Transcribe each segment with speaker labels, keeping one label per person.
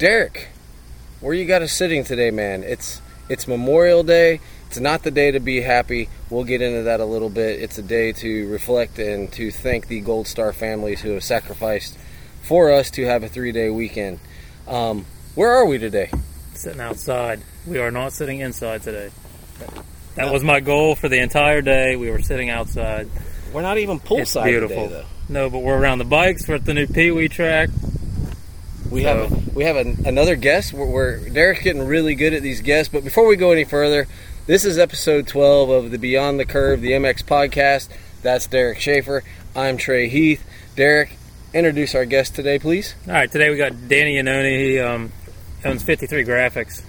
Speaker 1: Derek, where you got us sitting today, man? It's it's Memorial Day. It's not the day to be happy. We'll get into that a little bit. It's a day to reflect and to thank the Gold Star families who have sacrificed for us to have a three-day weekend. Um, where are we today?
Speaker 2: Sitting outside. We are not sitting inside today. That was my goal for the entire day. We were sitting outside.
Speaker 1: We're not even poolside
Speaker 2: It's beautiful.
Speaker 1: today, though.
Speaker 2: No, but we're around the bikes. We're at the new Pee Wee track.
Speaker 1: We
Speaker 2: So-
Speaker 1: have we have an, another guest. We're, we're Derek's getting really good at these guests. But before we go any further, this is episode twelve of the Beyond the Curve, the MX podcast. That's Derek Schaefer. I'm Trey Heath. Derek, introduce our guest today, please.
Speaker 2: All right, today we got Danny Yannone. He um, owns 53 Grafix.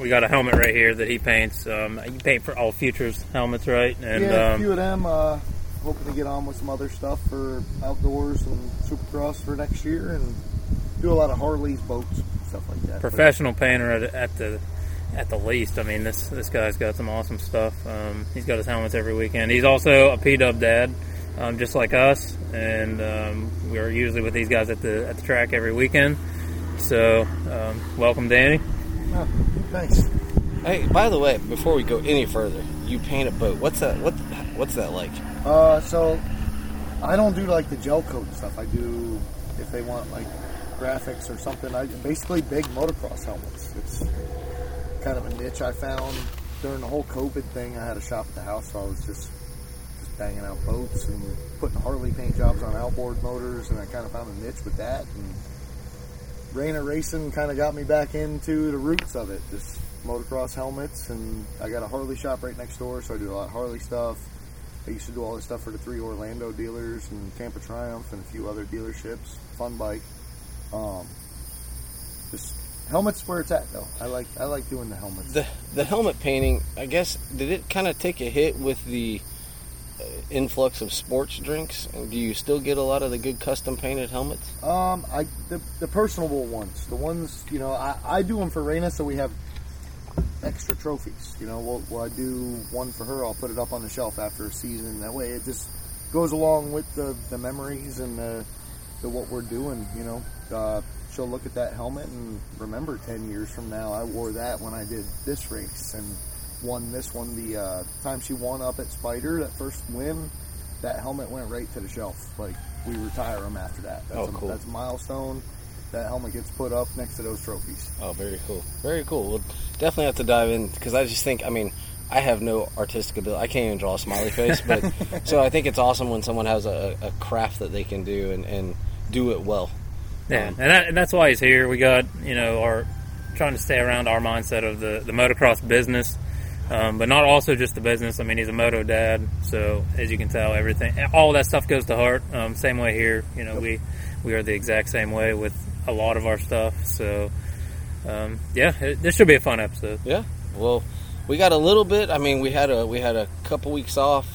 Speaker 2: We got a helmet right here that he paints. Um, you paint for all Futures helmets, right? And
Speaker 3: yeah, a
Speaker 2: um,
Speaker 3: few of them. Uh, hoping to get on with some other stuff for outdoors and Supercross for next year, and do a lot of Harleys, boats, stuff like that.
Speaker 2: professional painter at, at the at the least. I mean, this this guy's got some awesome stuff. Um, he's got his helmets every weekend. He's also a P Dub dad, um, just like us, and um, we're usually with these guys at the at the track every weekend. So, um, welcome, Danny.
Speaker 3: But, oh, thanks.
Speaker 1: Hey, by the way, before we go any further, you paint a boat. What's that? What what's that like?
Speaker 3: Uh, so I don't do like the gel coat stuff. I do if they want like graphics or something. I basically big motocross helmets. It's kind of a niche I found during the whole COVID thing. I had a shop at the house, so I was just just banging out boats and putting Harley paint jobs on outboard motors, and I kind of found a niche with that. And Rainer Racing kind of got me back into the roots of it, just motocross helmets, and I got a Harley shop right next door, so I do a lot of Harley stuff. I used to do all this stuff for the three Orlando dealers and Tampa Triumph and a few other dealerships. Fun bike. Um, just helmets where it's at though. I like I like doing the helmets.
Speaker 1: The the helmet painting. I guess did it kind of take a hit with the uh, influx of sports drinks? And do you still get a lot of the good custom painted helmets?
Speaker 3: Um, I the, the personable ones, the ones you know, I, I do them for Raina, so we have extra trophies. You know, we'll, we'll I do one for her. I'll put it up on the shelf after a season. That way, it just goes along with the, the memories and the, the what we're doing. You know, uh, she'll look at that helmet and remember ten years from now, I wore that when I did this race and won this one. The uh, time she won up at Spider, that first win, that helmet went right to the shelf. Like we retire them after that. That's
Speaker 1: Oh,
Speaker 3: a,
Speaker 1: cool.
Speaker 3: That's a milestone. That helmet gets put up next to those trophies.
Speaker 1: Oh, very cool. Very cool. We'll definitely have to dive in because I just think, I mean, I have no artistic ability. I can't even draw a smiley face, but so I think it's awesome when someone has a, a craft that they can do and, and do it well.
Speaker 2: Yeah,
Speaker 1: Um,
Speaker 2: and, that, and that's why he's here. We got you know our trying to stay around our mindset of the the motocross business, um, but not also just the business. I mean, he's a moto dad, so as you can tell, everything all that stuff goes to heart. Um, same way here. You know, we we are the exact same way with a lot of our stuff. So um, yeah, it, this should be a fun episode.
Speaker 1: Yeah. Well, we got a little bit. I mean, we had a we had a couple weeks off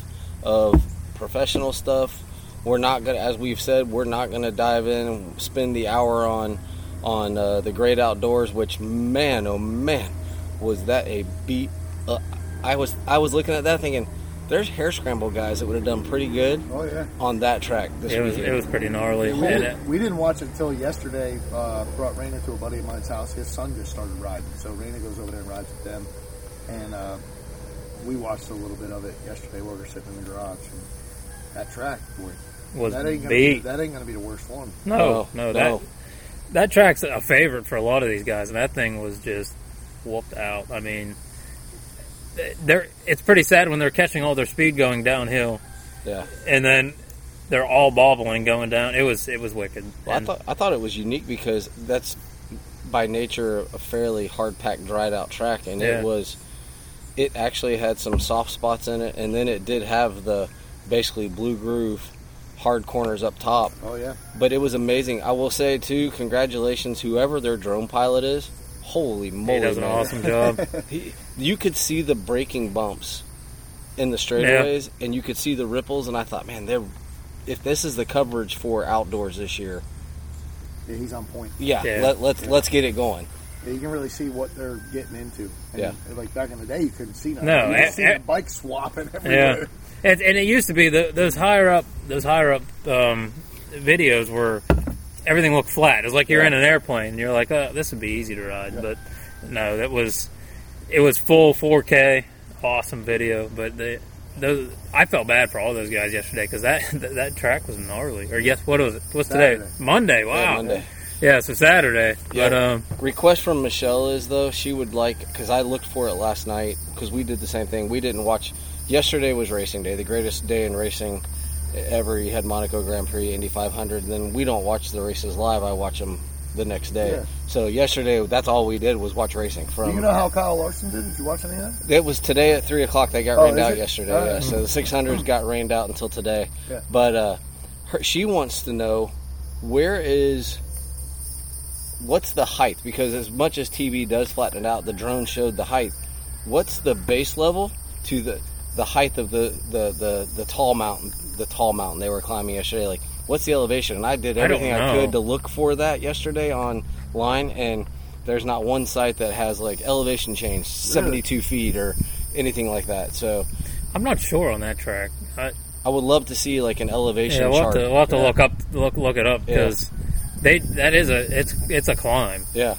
Speaker 1: of professional stuff. We're not gonna, as we've said, we're not gonna dive in and spend the hour on on uh, the great outdoors. Which man, oh man, was that a beat? Uh, I was I was looking at that thinking, there's hair scramble guys that would have done pretty good
Speaker 3: Oh yeah.
Speaker 1: on that track this
Speaker 2: It was
Speaker 1: weekend.
Speaker 2: it was pretty gnarly.
Speaker 3: We,
Speaker 2: And,
Speaker 3: didn't, we didn't watch it until yesterday. Uh, brought Raina to a buddy of mine's house. His son just started riding, so Raina goes over there and rides with them. And uh, we watched a little bit of it yesterday while we were sitting in the garage. And that track, boy,
Speaker 2: was
Speaker 3: that ain't gonna be, that ain't gonna be the worst one.
Speaker 2: No,
Speaker 1: No,
Speaker 2: no,
Speaker 1: no.
Speaker 2: that that track's a favorite for a lot of these guys, and that thing was just whooped out. I mean, they're it's pretty sad when they're catching all their speed going downhill,
Speaker 1: yeah.
Speaker 2: and then they're all bobbling going down. It was it was wicked.
Speaker 1: Well, I thought I thought it was unique because that's by nature a fairly hard packed, dried out track, and
Speaker 2: Yeah.
Speaker 1: it was. It actually had some soft spots in it, and then it did have the basically blue groove, hard corners up top.
Speaker 3: Oh yeah,
Speaker 1: But it was amazing. I will say too, congratulations whoever their drone pilot is. Holy moly,
Speaker 2: he does an
Speaker 1: man.
Speaker 2: awesome job.
Speaker 1: He, you could see the braking bumps in the straightaways, and you could see the ripples. And I thought, man, they're if this is the coverage for outdoors this year,
Speaker 3: yeah, he's on point.
Speaker 1: yeah,
Speaker 2: Yeah.
Speaker 1: Let, let's let's get it going.
Speaker 3: Yeah, you can really see what they're getting into. And
Speaker 1: Yeah.
Speaker 3: like back in the day, you couldn't see nothing.
Speaker 2: No,
Speaker 3: you
Speaker 2: eh,
Speaker 3: could see
Speaker 2: eh.
Speaker 3: the bike swapping
Speaker 2: Yeah, and, and it used to be the, those higher up those higher up um, videos were everything looked flat. It was like you're
Speaker 3: Yeah.
Speaker 2: in an airplane. You're like, oh, this would be easy to ride, but no, that was it was full 4K, awesome video. But the those I felt bad for all those guys yesterday because that, that that track was gnarly. Or yes, what was it? What's today? Monday. Wow.
Speaker 1: Yeah, Monday.
Speaker 2: Yeah, so Saturday.
Speaker 1: Yeah.
Speaker 2: But um,
Speaker 1: Request from Michelle is though she would like because I looked for it last night because we did the same thing. We didn't watch. Yesterday was racing day, the greatest day in racing ever. You had Monaco Grand Prix, Indy 500. Then we don't watch the races live. I watch them the next day.
Speaker 3: Yeah.
Speaker 1: So yesterday, that's all we did was watch racing. From
Speaker 3: you know how Kyle Larson did? Did you watch any of that?
Speaker 1: it was today at three o'clock. They got
Speaker 3: Oh,
Speaker 1: rained out
Speaker 3: it?
Speaker 1: yesterday.
Speaker 3: All
Speaker 1: Yeah,
Speaker 3: right.
Speaker 1: so the 600s got rained out until today.
Speaker 3: Yeah.
Speaker 1: But uh, her, she wants to know where is what's the height because as much as TV does flatten it out, the drone showed the height. What's the base level to the the height of the the the, the tall mountain the tall mountain they were climbing yesterday? Like what's the elevation? And I did everything I,
Speaker 2: know.
Speaker 1: could to look for that yesterday online and. There's not one site that has like elevation change 72 feet or anything like that. So
Speaker 2: I'm not sure on that track. I,
Speaker 1: I would love to see like an elevation
Speaker 2: yeah, we'll have
Speaker 1: chart.
Speaker 2: to, we'll have to
Speaker 3: Yeah.
Speaker 2: look up look look it up
Speaker 1: Yeah.
Speaker 2: Because they that is a it's it's a climb.
Speaker 1: Yeah,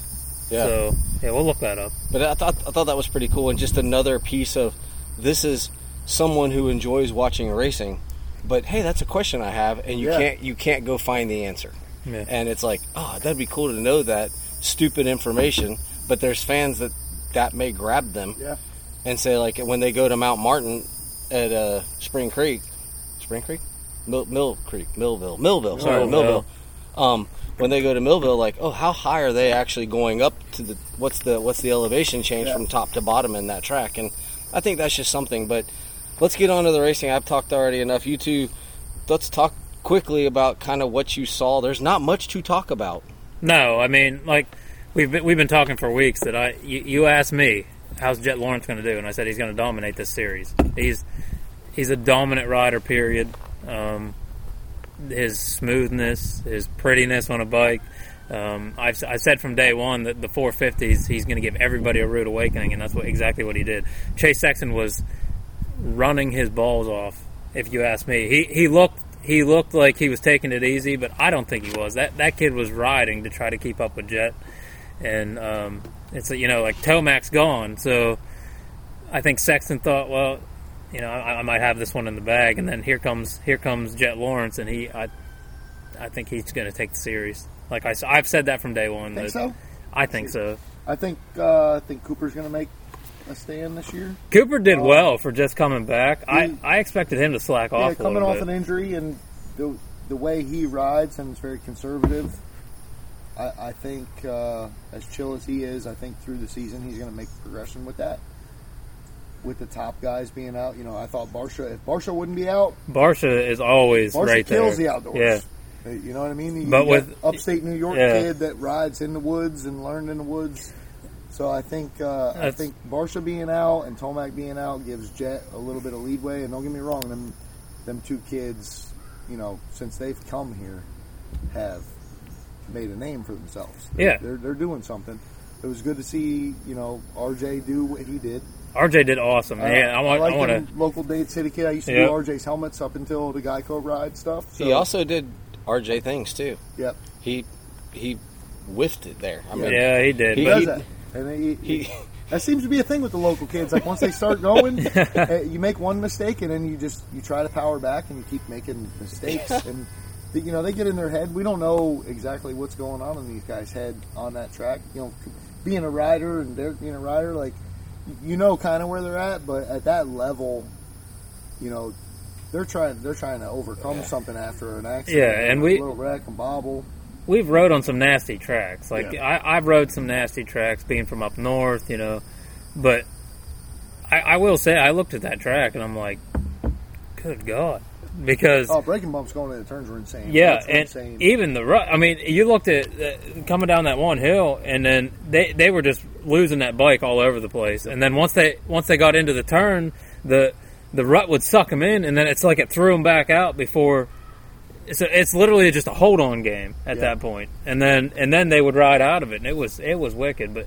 Speaker 1: yeah.
Speaker 2: So yeah, we'll look that up.
Speaker 1: But I thought I thought that was pretty cool, and just another piece of this is someone who enjoys watching racing. But hey, that's a question I have, and you
Speaker 3: Yeah.
Speaker 1: can't you can't go find the answer.
Speaker 2: Yeah.
Speaker 1: And it's like, oh, that'd be cool to know that stupid information. But there's fans that that may grab them
Speaker 3: Yeah.
Speaker 1: and say like when they go to Mount Martin at uh, Spring Creek, Spring Creek, Mill, Mill Creek, Millville, Millville, sorry,
Speaker 2: Millville.
Speaker 1: Millville. Um, when they go to Millville, like, oh, how high are they actually going up to the what's the what's the elevation change
Speaker 3: Yeah.
Speaker 1: from top to bottom in that track? And I think that's just something. But let's get on to the racing. I've talked already enough. You two, let's talk quickly about kind of what you saw. There's not much to talk about.
Speaker 2: No, I mean, like we've been, we've been talking for weeks that I you, you asked me how's Jet Lawrence going to do, and I said he's going to dominate this series. He's he's a dominant rider. Period. Um, his smoothness, his prettiness on a bike. Um, I've I said from day one that the 450s he's going to give everybody a rude awakening, and that's what exactly what he did. Chase Sexton was running his balls off. If you ask me, he he looked he looked like he was taking it easy, but I don't think he was. That that kid was riding to try to keep up with Jet, and um, it's you know like Tomac's gone, so I think Sexton thought, well, you know, I, I might have this one in the bag, and then here comes here comes Jet Lawrence, and he I I think he's going to take the series. Like I, I've said that from day one.
Speaker 3: Think so?
Speaker 2: I think so.
Speaker 3: I think uh, I think Cooper's going to make a stand this year.
Speaker 2: Cooper did
Speaker 3: Um,
Speaker 2: well for just coming back. I,
Speaker 3: he-
Speaker 2: I expected him to slack
Speaker 3: Yeah,
Speaker 2: off a
Speaker 3: coming off an injury and the the way he rides and it's very conservative. I, I think uh, as chill as he is, I think through the season he's going to make progression with that. With the top guys being out, you know, I thought Barcia. If Barcia wouldn't be out,
Speaker 2: Barcia is always
Speaker 3: Barcia
Speaker 2: right
Speaker 3: kills
Speaker 2: there.
Speaker 3: the outdoors.
Speaker 2: Yeah,
Speaker 3: You know what I mean? You
Speaker 2: But with-
Speaker 3: upstate New York
Speaker 2: yeah.
Speaker 3: kid that rides in the woods and learned in the woods. So I think uh, I think Barcia being out and Tomac being out gives Jet a little bit of leadway. And don't get me wrong, them them two kids, you know, since they've come here, have made a name for themselves.
Speaker 2: Yeah.
Speaker 3: they're they're doing something. It was good to see you know RJ do what he did.
Speaker 2: RJ did awesome.
Speaker 3: Uh,
Speaker 2: Yeah, I want.
Speaker 3: like
Speaker 2: I want to.
Speaker 3: local Dade City kid. I used to
Speaker 2: Yep.
Speaker 3: do RJ's helmets up until the Geico ride stuff. So,
Speaker 1: he also did RJ things too.
Speaker 3: yep.
Speaker 1: He he whiffed it there. I mean,
Speaker 2: Yeah, he did.
Speaker 1: He-
Speaker 3: He does that. And he,
Speaker 1: he
Speaker 3: that seems to be a thing with the local kids. Like once they start going, eh, you make one mistake and then you just you try to power back and you keep making mistakes. And you know they get in their head. We don't know exactly what's going on in these guys' head on that track. You know, being a rider and Derek being a rider, like you know kind of where they're at, but at that level, you know. They're trying. They're trying to overcome something after an accident.
Speaker 2: Yeah, and we-
Speaker 3: little wreck and bobble.
Speaker 2: we've rode on some nasty tracks. Like
Speaker 3: Yeah.
Speaker 2: I, I've rode some nasty tracks, being from up north, you know. But I, I will say, I looked at that track and I'm like, good God, because
Speaker 3: Oh, breaking bumps going into turns were insane.
Speaker 2: yeah,
Speaker 3: That's
Speaker 2: and
Speaker 3: insane.
Speaker 2: even the rut. I mean, you looked at uh, coming down that one hill, and then they they were just losing that bike all over the place. And then once they once they got into the turn, the the rut would suck them in, and then it's like it threw them back out before. So it's literally just a hold on game at
Speaker 3: Yeah.
Speaker 2: that point, and then and then they would ride out of it, and it was it was wicked. But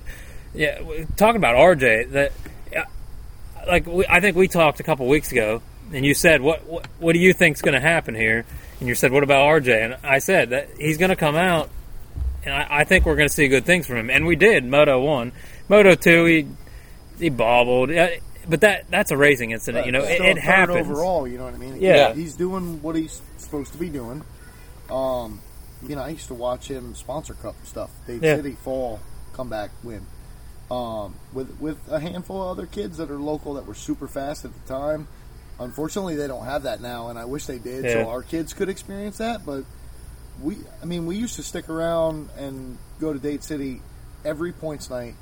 Speaker 2: yeah, talking about RJ, that like we, I think we talked a couple weeks ago and you said, "What what, what do you think's going to happen here?" And you said, "What about RJ?" And I said that he's going to come out, and I, I think we're going to see good things from him. And we did. Moto one, Moto two, he he bobbled, Uh, but that that's a racing incident. You know, it,
Speaker 3: Still
Speaker 2: it happens.
Speaker 3: overall. You know what I mean?
Speaker 2: Yeah.
Speaker 3: he's doing what he's supposed to be doing. Um, you know, I used to watch him sponsor cup stuff. Dade
Speaker 2: Yeah.
Speaker 3: City fall, comeback win. Um, with with a handful of other kids that are local that were super fast at the time. Unfortunately, they don't have that now, and I wish they did,
Speaker 2: Yeah.
Speaker 3: so our kids could experience that. But we, I mean, we used to stick around and go to Dade City every points night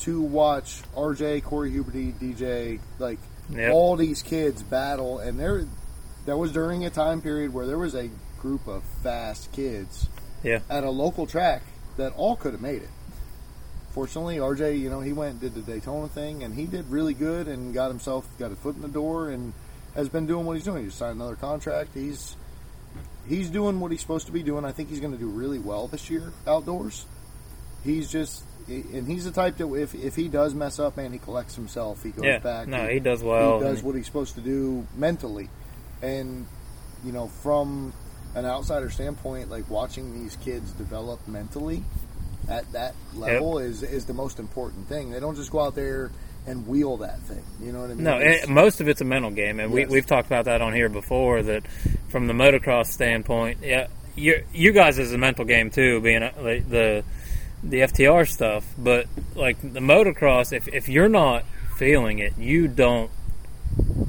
Speaker 3: to watch RJ, Corey Huberty, DJ, like
Speaker 2: Yep.
Speaker 3: all these kids battle, and there, that was during a time period where there was a group of fast kids
Speaker 2: Yeah.
Speaker 3: at a local track that all could have made it. Fortunately, RJ, you know, he went and did the Daytona thing, and he did really good and got himself got his foot in the door and has been doing what he's doing. He signed another contract. He's he's doing what he's supposed to be doing. I think he's going to do really well this year outdoors. He's just and he's the type that if if he does mess up, man, he collects himself. He goes
Speaker 2: Yeah.
Speaker 3: back.
Speaker 2: No, he does well.
Speaker 3: He does what he's supposed to do mentally, and you know, from an outsider standpoint, like watching these kids develop mentally at that level is is the most important thing. They don't just go out there and wheel that thing. You know what I mean?
Speaker 2: No, it, most of it's a mental game, and we,
Speaker 3: Yes.
Speaker 2: we've talked about that on here before. That from the motocross standpoint, yeah, you you guys is a mental game too, being a, like the the FTR stuff. But like the motocross, if if you're not feeling it, you don't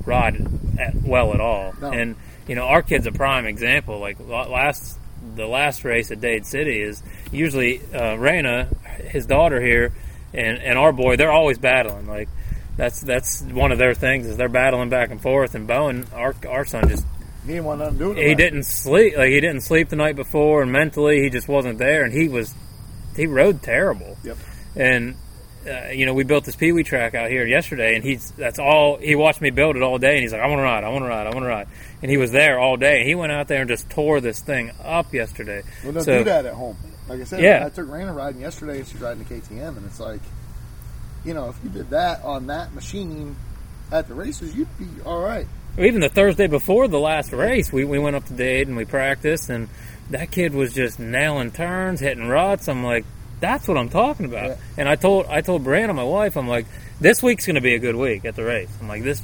Speaker 2: ride at, well at all.
Speaker 3: No.
Speaker 2: And you know, our kid's a prime example. Like last the last race at Dade City is usually uh, Raina, his daughter here, and and our boy. They're always battling. Like that's that's one of their things is they're battling back and forth. And Bowen, our our son, just
Speaker 3: he didn't want nothing to do
Speaker 2: he didn't sleep. Like he didn't sleep the night before, and mentally he just wasn't there. And he was he rode terrible.
Speaker 3: Yep.
Speaker 2: And uh, you know, we built this Pee Wee track out here yesterday, and he's that's all he watched me build it all day, and he's like, I want to ride, I want to ride, I want to ride, and he was there all day. He went out there and just tore this thing up yesterday.
Speaker 3: Well, don't
Speaker 2: So-
Speaker 3: do that at home. Like I said,
Speaker 2: Yeah.
Speaker 3: I took Raina riding yesterday, and she's riding the KTM, and it's like, you know, if you did that on that machine at the races, you'd be all right.
Speaker 2: Even the Thursday before the last race, we, we went up to Dade and we practiced, and that kid was just nailing turns, hitting ruts. I'm like, that's what I'm talking about.
Speaker 3: Yeah.
Speaker 2: And I told I told Brianna, my wife, I'm like, this week's going to be a good week at the race. I'm like, this,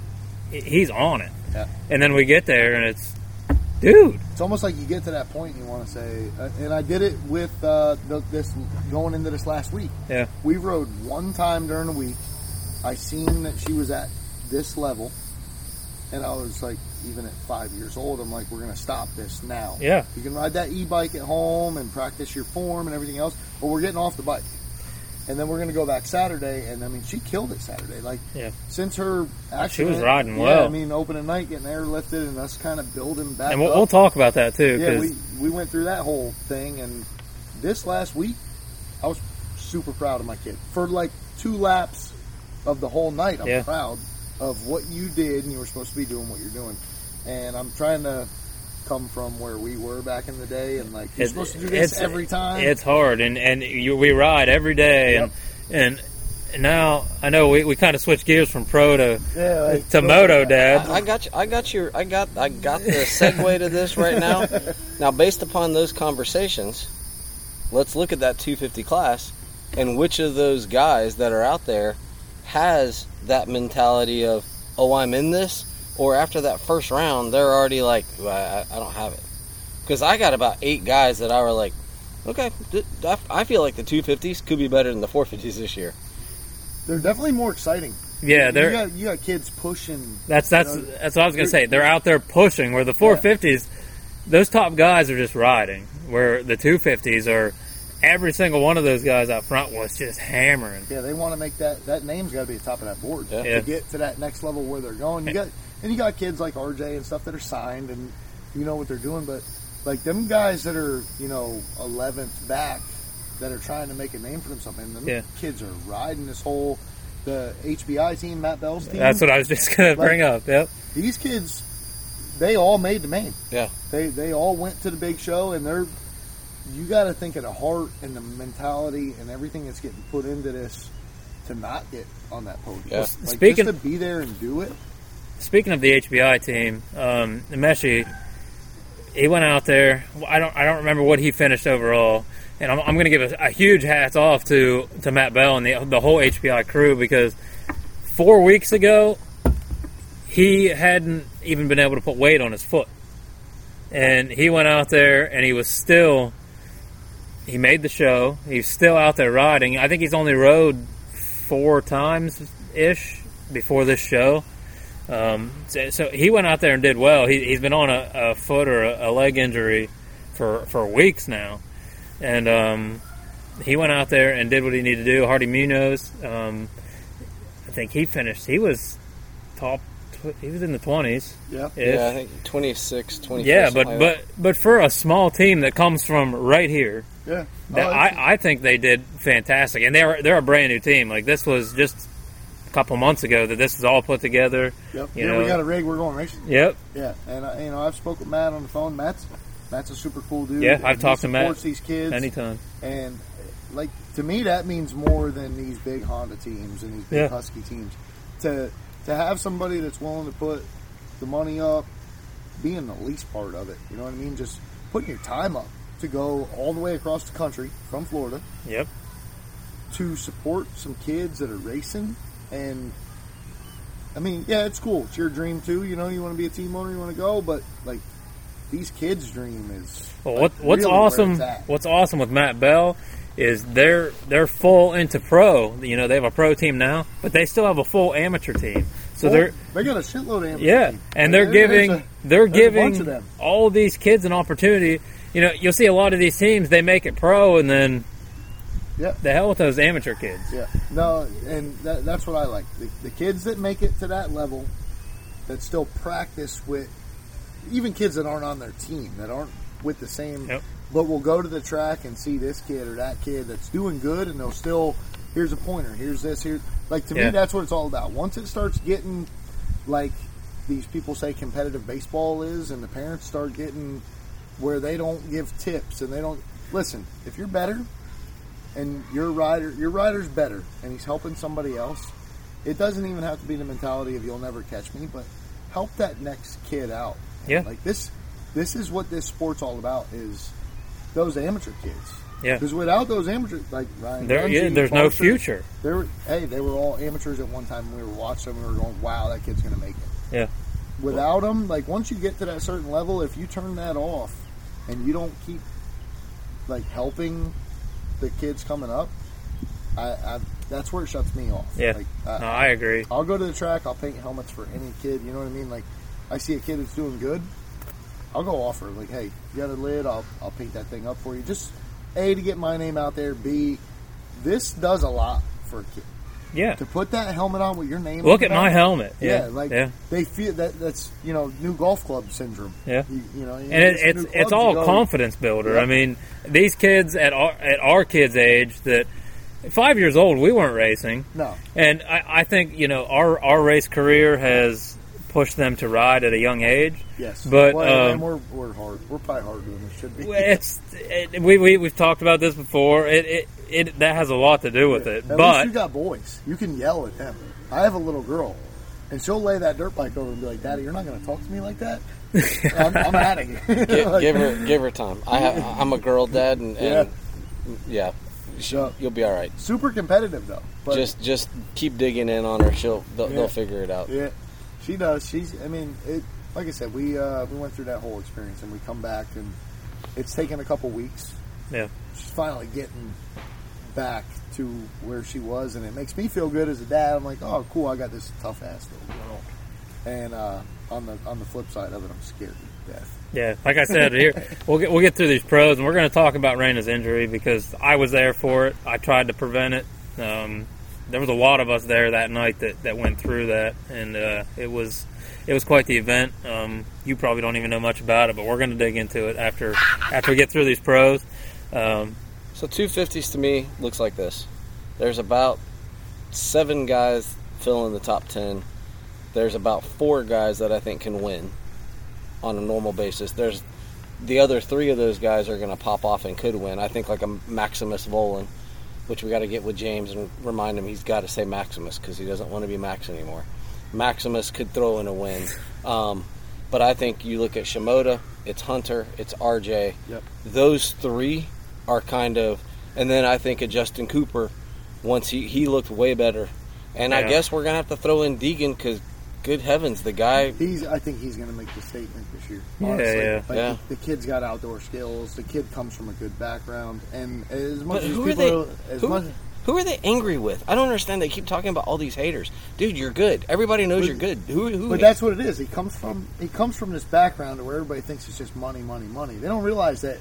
Speaker 2: he's on it.
Speaker 3: Yeah.
Speaker 2: And then we get there, and it's, dude,
Speaker 3: It's almost like you get to that point and you want to say, uh, and I did it with uh, the, this going into this last week.
Speaker 2: yeah,
Speaker 3: We rode one time during the week. I seen that she was at this level, and I was like, even at five years old, I'm like, we're gonna stop this now.
Speaker 2: yeah,
Speaker 3: You can ride that e-bike at home and practice your form and everything else, but we're getting off the bike. And then we're going to go back Saturday, and I mean, she killed it Saturday. Like,
Speaker 2: Yeah.
Speaker 3: since her accident, she was
Speaker 2: riding
Speaker 3: yeah,
Speaker 2: well.
Speaker 3: I mean, opening night, getting airlifted, and us kind of building back
Speaker 2: and we'll, we'll talk about that too.
Speaker 3: yeah, we we went through that whole thing, and this last week, I was super proud of my kid for like two laps of the whole night. I'm
Speaker 2: Yeah.
Speaker 3: proud of what you did, and you were supposed to be doing what you're doing. And I'm trying to come from where we were back in the day, and like you're
Speaker 2: It-
Speaker 3: supposed to do this every time.
Speaker 2: It's hard, and and you, we ride every day,
Speaker 3: Yep.
Speaker 2: and and now I know we, we kind of switched gears from pro to
Speaker 3: yeah, like,
Speaker 2: to moto, Dad.
Speaker 1: I, I got you. I got your. I got. I got the segue to this right now. Now, based upon those conversations, let's look at that 250 class, and which of those guys that are out there has that mentality of, "Oh, I'm in this," or after that first round, they're already like, well, I, I don't have it. Because I got about eight guys that I were like, okay, I I feel like the 250s could be better than the 450s this year.
Speaker 3: They're definitely more exciting.
Speaker 2: yeah,
Speaker 3: you
Speaker 2: they're
Speaker 3: got you got kids pushing.
Speaker 2: that's that's
Speaker 3: you know,
Speaker 2: that's what I was gonna say. They're out there pushing. Where the 450s, those top guys are just riding. Where the 250s are, every single one of those guys out front was just hammering.
Speaker 3: Yeah, they want to make that that name's got to be the top of that board
Speaker 1: Yeah.
Speaker 3: to get to that next level where they're going. You got and you got kids like RJ and stuff that are signed and you know what they're doing, but like them guys that are you know 11th back that are trying to make a name for themselves, and them
Speaker 2: Yeah.
Speaker 3: kids are riding this whole the HBI team, Matt Bell's team.
Speaker 2: That's what I was just gonna
Speaker 3: Like-
Speaker 2: bring up. Yep.
Speaker 3: These kids, they all made the main.
Speaker 1: Yeah.
Speaker 3: They they all went to the big show, and they're. You got to think of the heart and the mentality and everything that's getting put into this to not get on that podium.
Speaker 1: Yeah.
Speaker 3: Like,
Speaker 2: Speaking-
Speaker 3: just to be there and do it
Speaker 2: speaking of the HBI team, um, Meshi, he went out there. I don't I don't remember what he finished overall, and I'm, I'm going to give a, a, huge hats off to to Matt Bell and the the whole HBI crew because four weeks ago he hadn't even been able to put weight on his foot, and he went out there and he was still. He made the show. He's still out there riding. I think he's only rode four times ish before this show. Um, so, so, he went out there and did well. He, has been on a, a, foot or a, a, leg injury for, for weeks now. And um, he went out there and did what he needed to do. Hardy Munoz, um, I think he finished. He was top. He was in the twenties.
Speaker 1: Yeah, yeah, I think 26, 26
Speaker 2: Yeah, but like but but for a small team that comes from right here,
Speaker 3: yeah,
Speaker 2: oh, I, I think they did fantastic, and they're they're a brand new team. Like this was just a couple months ago that this is all put together.
Speaker 3: Yep. You yeah, know, we got a rig. We're going racing.
Speaker 2: Yep.
Speaker 3: Yeah, and I, you know I've spoke with Matt on the phone. Matt's Matt's a super cool dude.
Speaker 2: Yeah, I've talked to Matt.
Speaker 3: Supports these kids
Speaker 2: anytime.
Speaker 3: And like to me, that means more than these big Honda teams and these big yeah. Husky teams. To to have somebody that's willing to put the money up, being the least part of it. You know what I mean? Just putting your time up to go all the way across the country from Florida.
Speaker 2: Yep.
Speaker 3: To support some kids that are racing and I mean, yeah, it's cool. It's your dream too. You know, you want to be a team owner, you want to go, but like these kids' dream is.
Speaker 2: Well, what, what's really awesome? What's awesome with Matt Bell is they're they're full into pro. You know, they have a pro team now, but they still have a full amateur team. So well, they're
Speaker 3: they got a shitload of amateur.
Speaker 2: Yeah,
Speaker 3: team.
Speaker 2: and they're giving a, they're giving all these kids an opportunity. You know, you'll see a lot of these teams they make it pro, and then
Speaker 3: yeah.
Speaker 2: The hell with those amateur kids.
Speaker 3: Yeah. No, and that, that's what I like. The, the, kids that make it to that level, that still practice with, even kids that aren't on their team, that aren't with the same,
Speaker 2: yep.
Speaker 3: but will go to the track and see this kid or that kid that's doing good, and they'll still, here's a pointer, here's this, here. Like to yeah. me, that's what it's all about. Once it starts getting like these people say competitive baseball is, and the parents start getting where they don't give tips and they don't listen. If you're better, and your rider your rider's better and he's helping somebody else, it doesn't even have to be the mentality of you'll never catch me, but help that next kid out.
Speaker 2: Yeah.
Speaker 3: Like this this is what this sport's all about is those amateur kids.
Speaker 2: Yeah.
Speaker 3: Because without those amateurs, like Ryan,
Speaker 2: there,
Speaker 3: Ramsey,
Speaker 2: yeah, there's no future.
Speaker 3: They were, hey, they were all amateurs at one time. We were watching them. We were going, "Wow, that kid's going to make it."
Speaker 2: Yeah.
Speaker 3: Without them, like once you get to that certain level, if you turn that off and you don't keep like helping the kids coming up, I, I that's where it shuts me off.
Speaker 2: Yeah, like, I, no, I agree.
Speaker 3: I'll go to the track. I'll paint helmets for any kid. You know what I mean? Like, I see a kid that's doing good. I'll go offer like, hey, you got a lid? I'll I'll paint that thing up for you. Just a to get my name out there. B, this does a lot for a kid.
Speaker 2: Yeah.
Speaker 3: To put that helmet on with your name.
Speaker 2: Look at my helmet.
Speaker 3: Yeah. yeah. like yeah. they feel that that's you know new golf club syndrome.
Speaker 2: Yeah.
Speaker 3: You, you know,
Speaker 2: and it, it's it's all confidence builder. Yeah. I mean, these kids at our, at our kids' age that five years old, we weren't racing.
Speaker 3: No.
Speaker 2: And I, I think you know our our race career has pushed them to ride at a young age.
Speaker 3: Yes,
Speaker 2: but
Speaker 3: well, um, we're, we're hard. We're probably harder than we should be.
Speaker 2: It's it, we we we've talked about this before. It, it it that has a lot to do with
Speaker 3: yeah.
Speaker 2: it.
Speaker 3: At
Speaker 2: but
Speaker 3: you got boys, you can yell at them. I have a little girl, and she'll lay that dirt bike over and be like, "Daddy, you're not going to talk to me like that." I'm, I'm out of here.
Speaker 1: give, like, give, her give her time. I have, I'm a girl dad, and, and yeah. yeah. you'll be all right.
Speaker 3: Super competitive though.
Speaker 1: just just keep digging in on her. She'll they'll, yeah. they'll figure it out.
Speaker 3: Yeah, she does. She's. I mean, it, like I said, we uh, we went through that whole experience, and we come back, and it's taken a couple weeks.
Speaker 2: Yeah,
Speaker 3: she's finally getting back to where she was, and it makes me feel good as a dad. I'm like, oh, cool, I got this tough ass little girl. And uh, on the on the flip side of it, I'm scared to death.
Speaker 2: Yeah, like I said, here we'll get we'll get through these pros, and we're going to talk about Raina's injury because I was there for it. I tried to prevent it. Um, there was a lot of us there that night that, that went through that, and uh, it was it was quite the event. Um, you probably don't even know much about it, but we're going to dig into it after after we get through these pros. Um,
Speaker 1: so 250s to me looks like this. There's about seven guys filling the top 10. There's about four guys that I think can win on a normal basis. There's the other three of those guys are going to pop off and could win. I think like a Maximus Vohland, which we got to get with James and remind him he's got to say Maximus because he doesn't want to be Max anymore. Maximus could throw in a win. Um, but I think you look at Shimoda, it's Hunter, it's RJ.
Speaker 3: Yep.
Speaker 1: Those three are kind of, and then I think of Justin Cooper. Once he he looked way better, and I guess we're gonna have to throw in Deegan because, good heavens, the guy.
Speaker 3: He's. I think he's going to make the statement this year.
Speaker 2: Yeah,
Speaker 3: Honestly,
Speaker 2: yeah.
Speaker 3: Like
Speaker 1: Yeah.
Speaker 3: The, the kid's got outdoor skills. The kid comes from a good background, and as much
Speaker 1: But
Speaker 3: as
Speaker 1: who are
Speaker 3: people,
Speaker 1: they?
Speaker 3: are- as
Speaker 1: Who,
Speaker 3: much,
Speaker 1: who are they angry with? I don't understand. They keep talking about all these haters, dude. You're good. Everybody knows
Speaker 3: But-
Speaker 1: you're good. Who? who
Speaker 3: But that's what it is. He comes from he comes from this background where everybody thinks it's just money, money, money. They don't realize that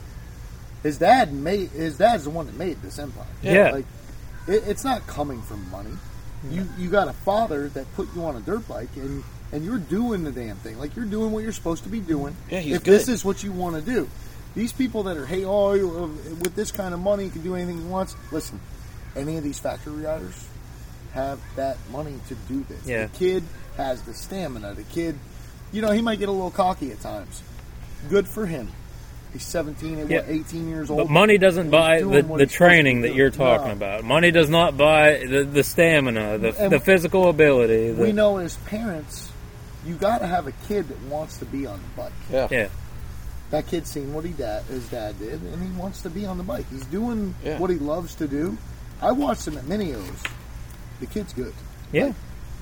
Speaker 3: his dad made his dad's the one that made this empire.
Speaker 2: Yeah.
Speaker 3: like it, it's not coming from money. You you got a father that put you on a dirt bike and and you're doing the damn thing. Like you're doing what you're supposed to be doing.
Speaker 1: Yeah, he's
Speaker 3: if this is what you want to do, these people that are hey oh you- uh, with this kind of money he can do anything he wants. Listen, any of these factory riders have that money to do this.
Speaker 2: Yeah.
Speaker 3: The kid has the stamina. The kid, you know, he might get a little cocky at times. Good for him. He's 17, what,
Speaker 2: Yeah.
Speaker 3: 18 years old.
Speaker 2: But money doesn't buy the, the
Speaker 3: he's supposed to
Speaker 2: training that you're talking
Speaker 3: No.
Speaker 2: about. Money does not buy the, the stamina, the,
Speaker 3: And
Speaker 2: the physical ability. The,
Speaker 3: we know as parents, you got to have a kid that wants to be on the bike.
Speaker 1: yeah.
Speaker 2: Yeah,
Speaker 3: That kid's seen what he dad, his dad did, and he wants to be on the bike. He's doing
Speaker 1: Yeah.
Speaker 3: what he loves to do. I watched him at Mini O's. The kid's good.
Speaker 2: yeah,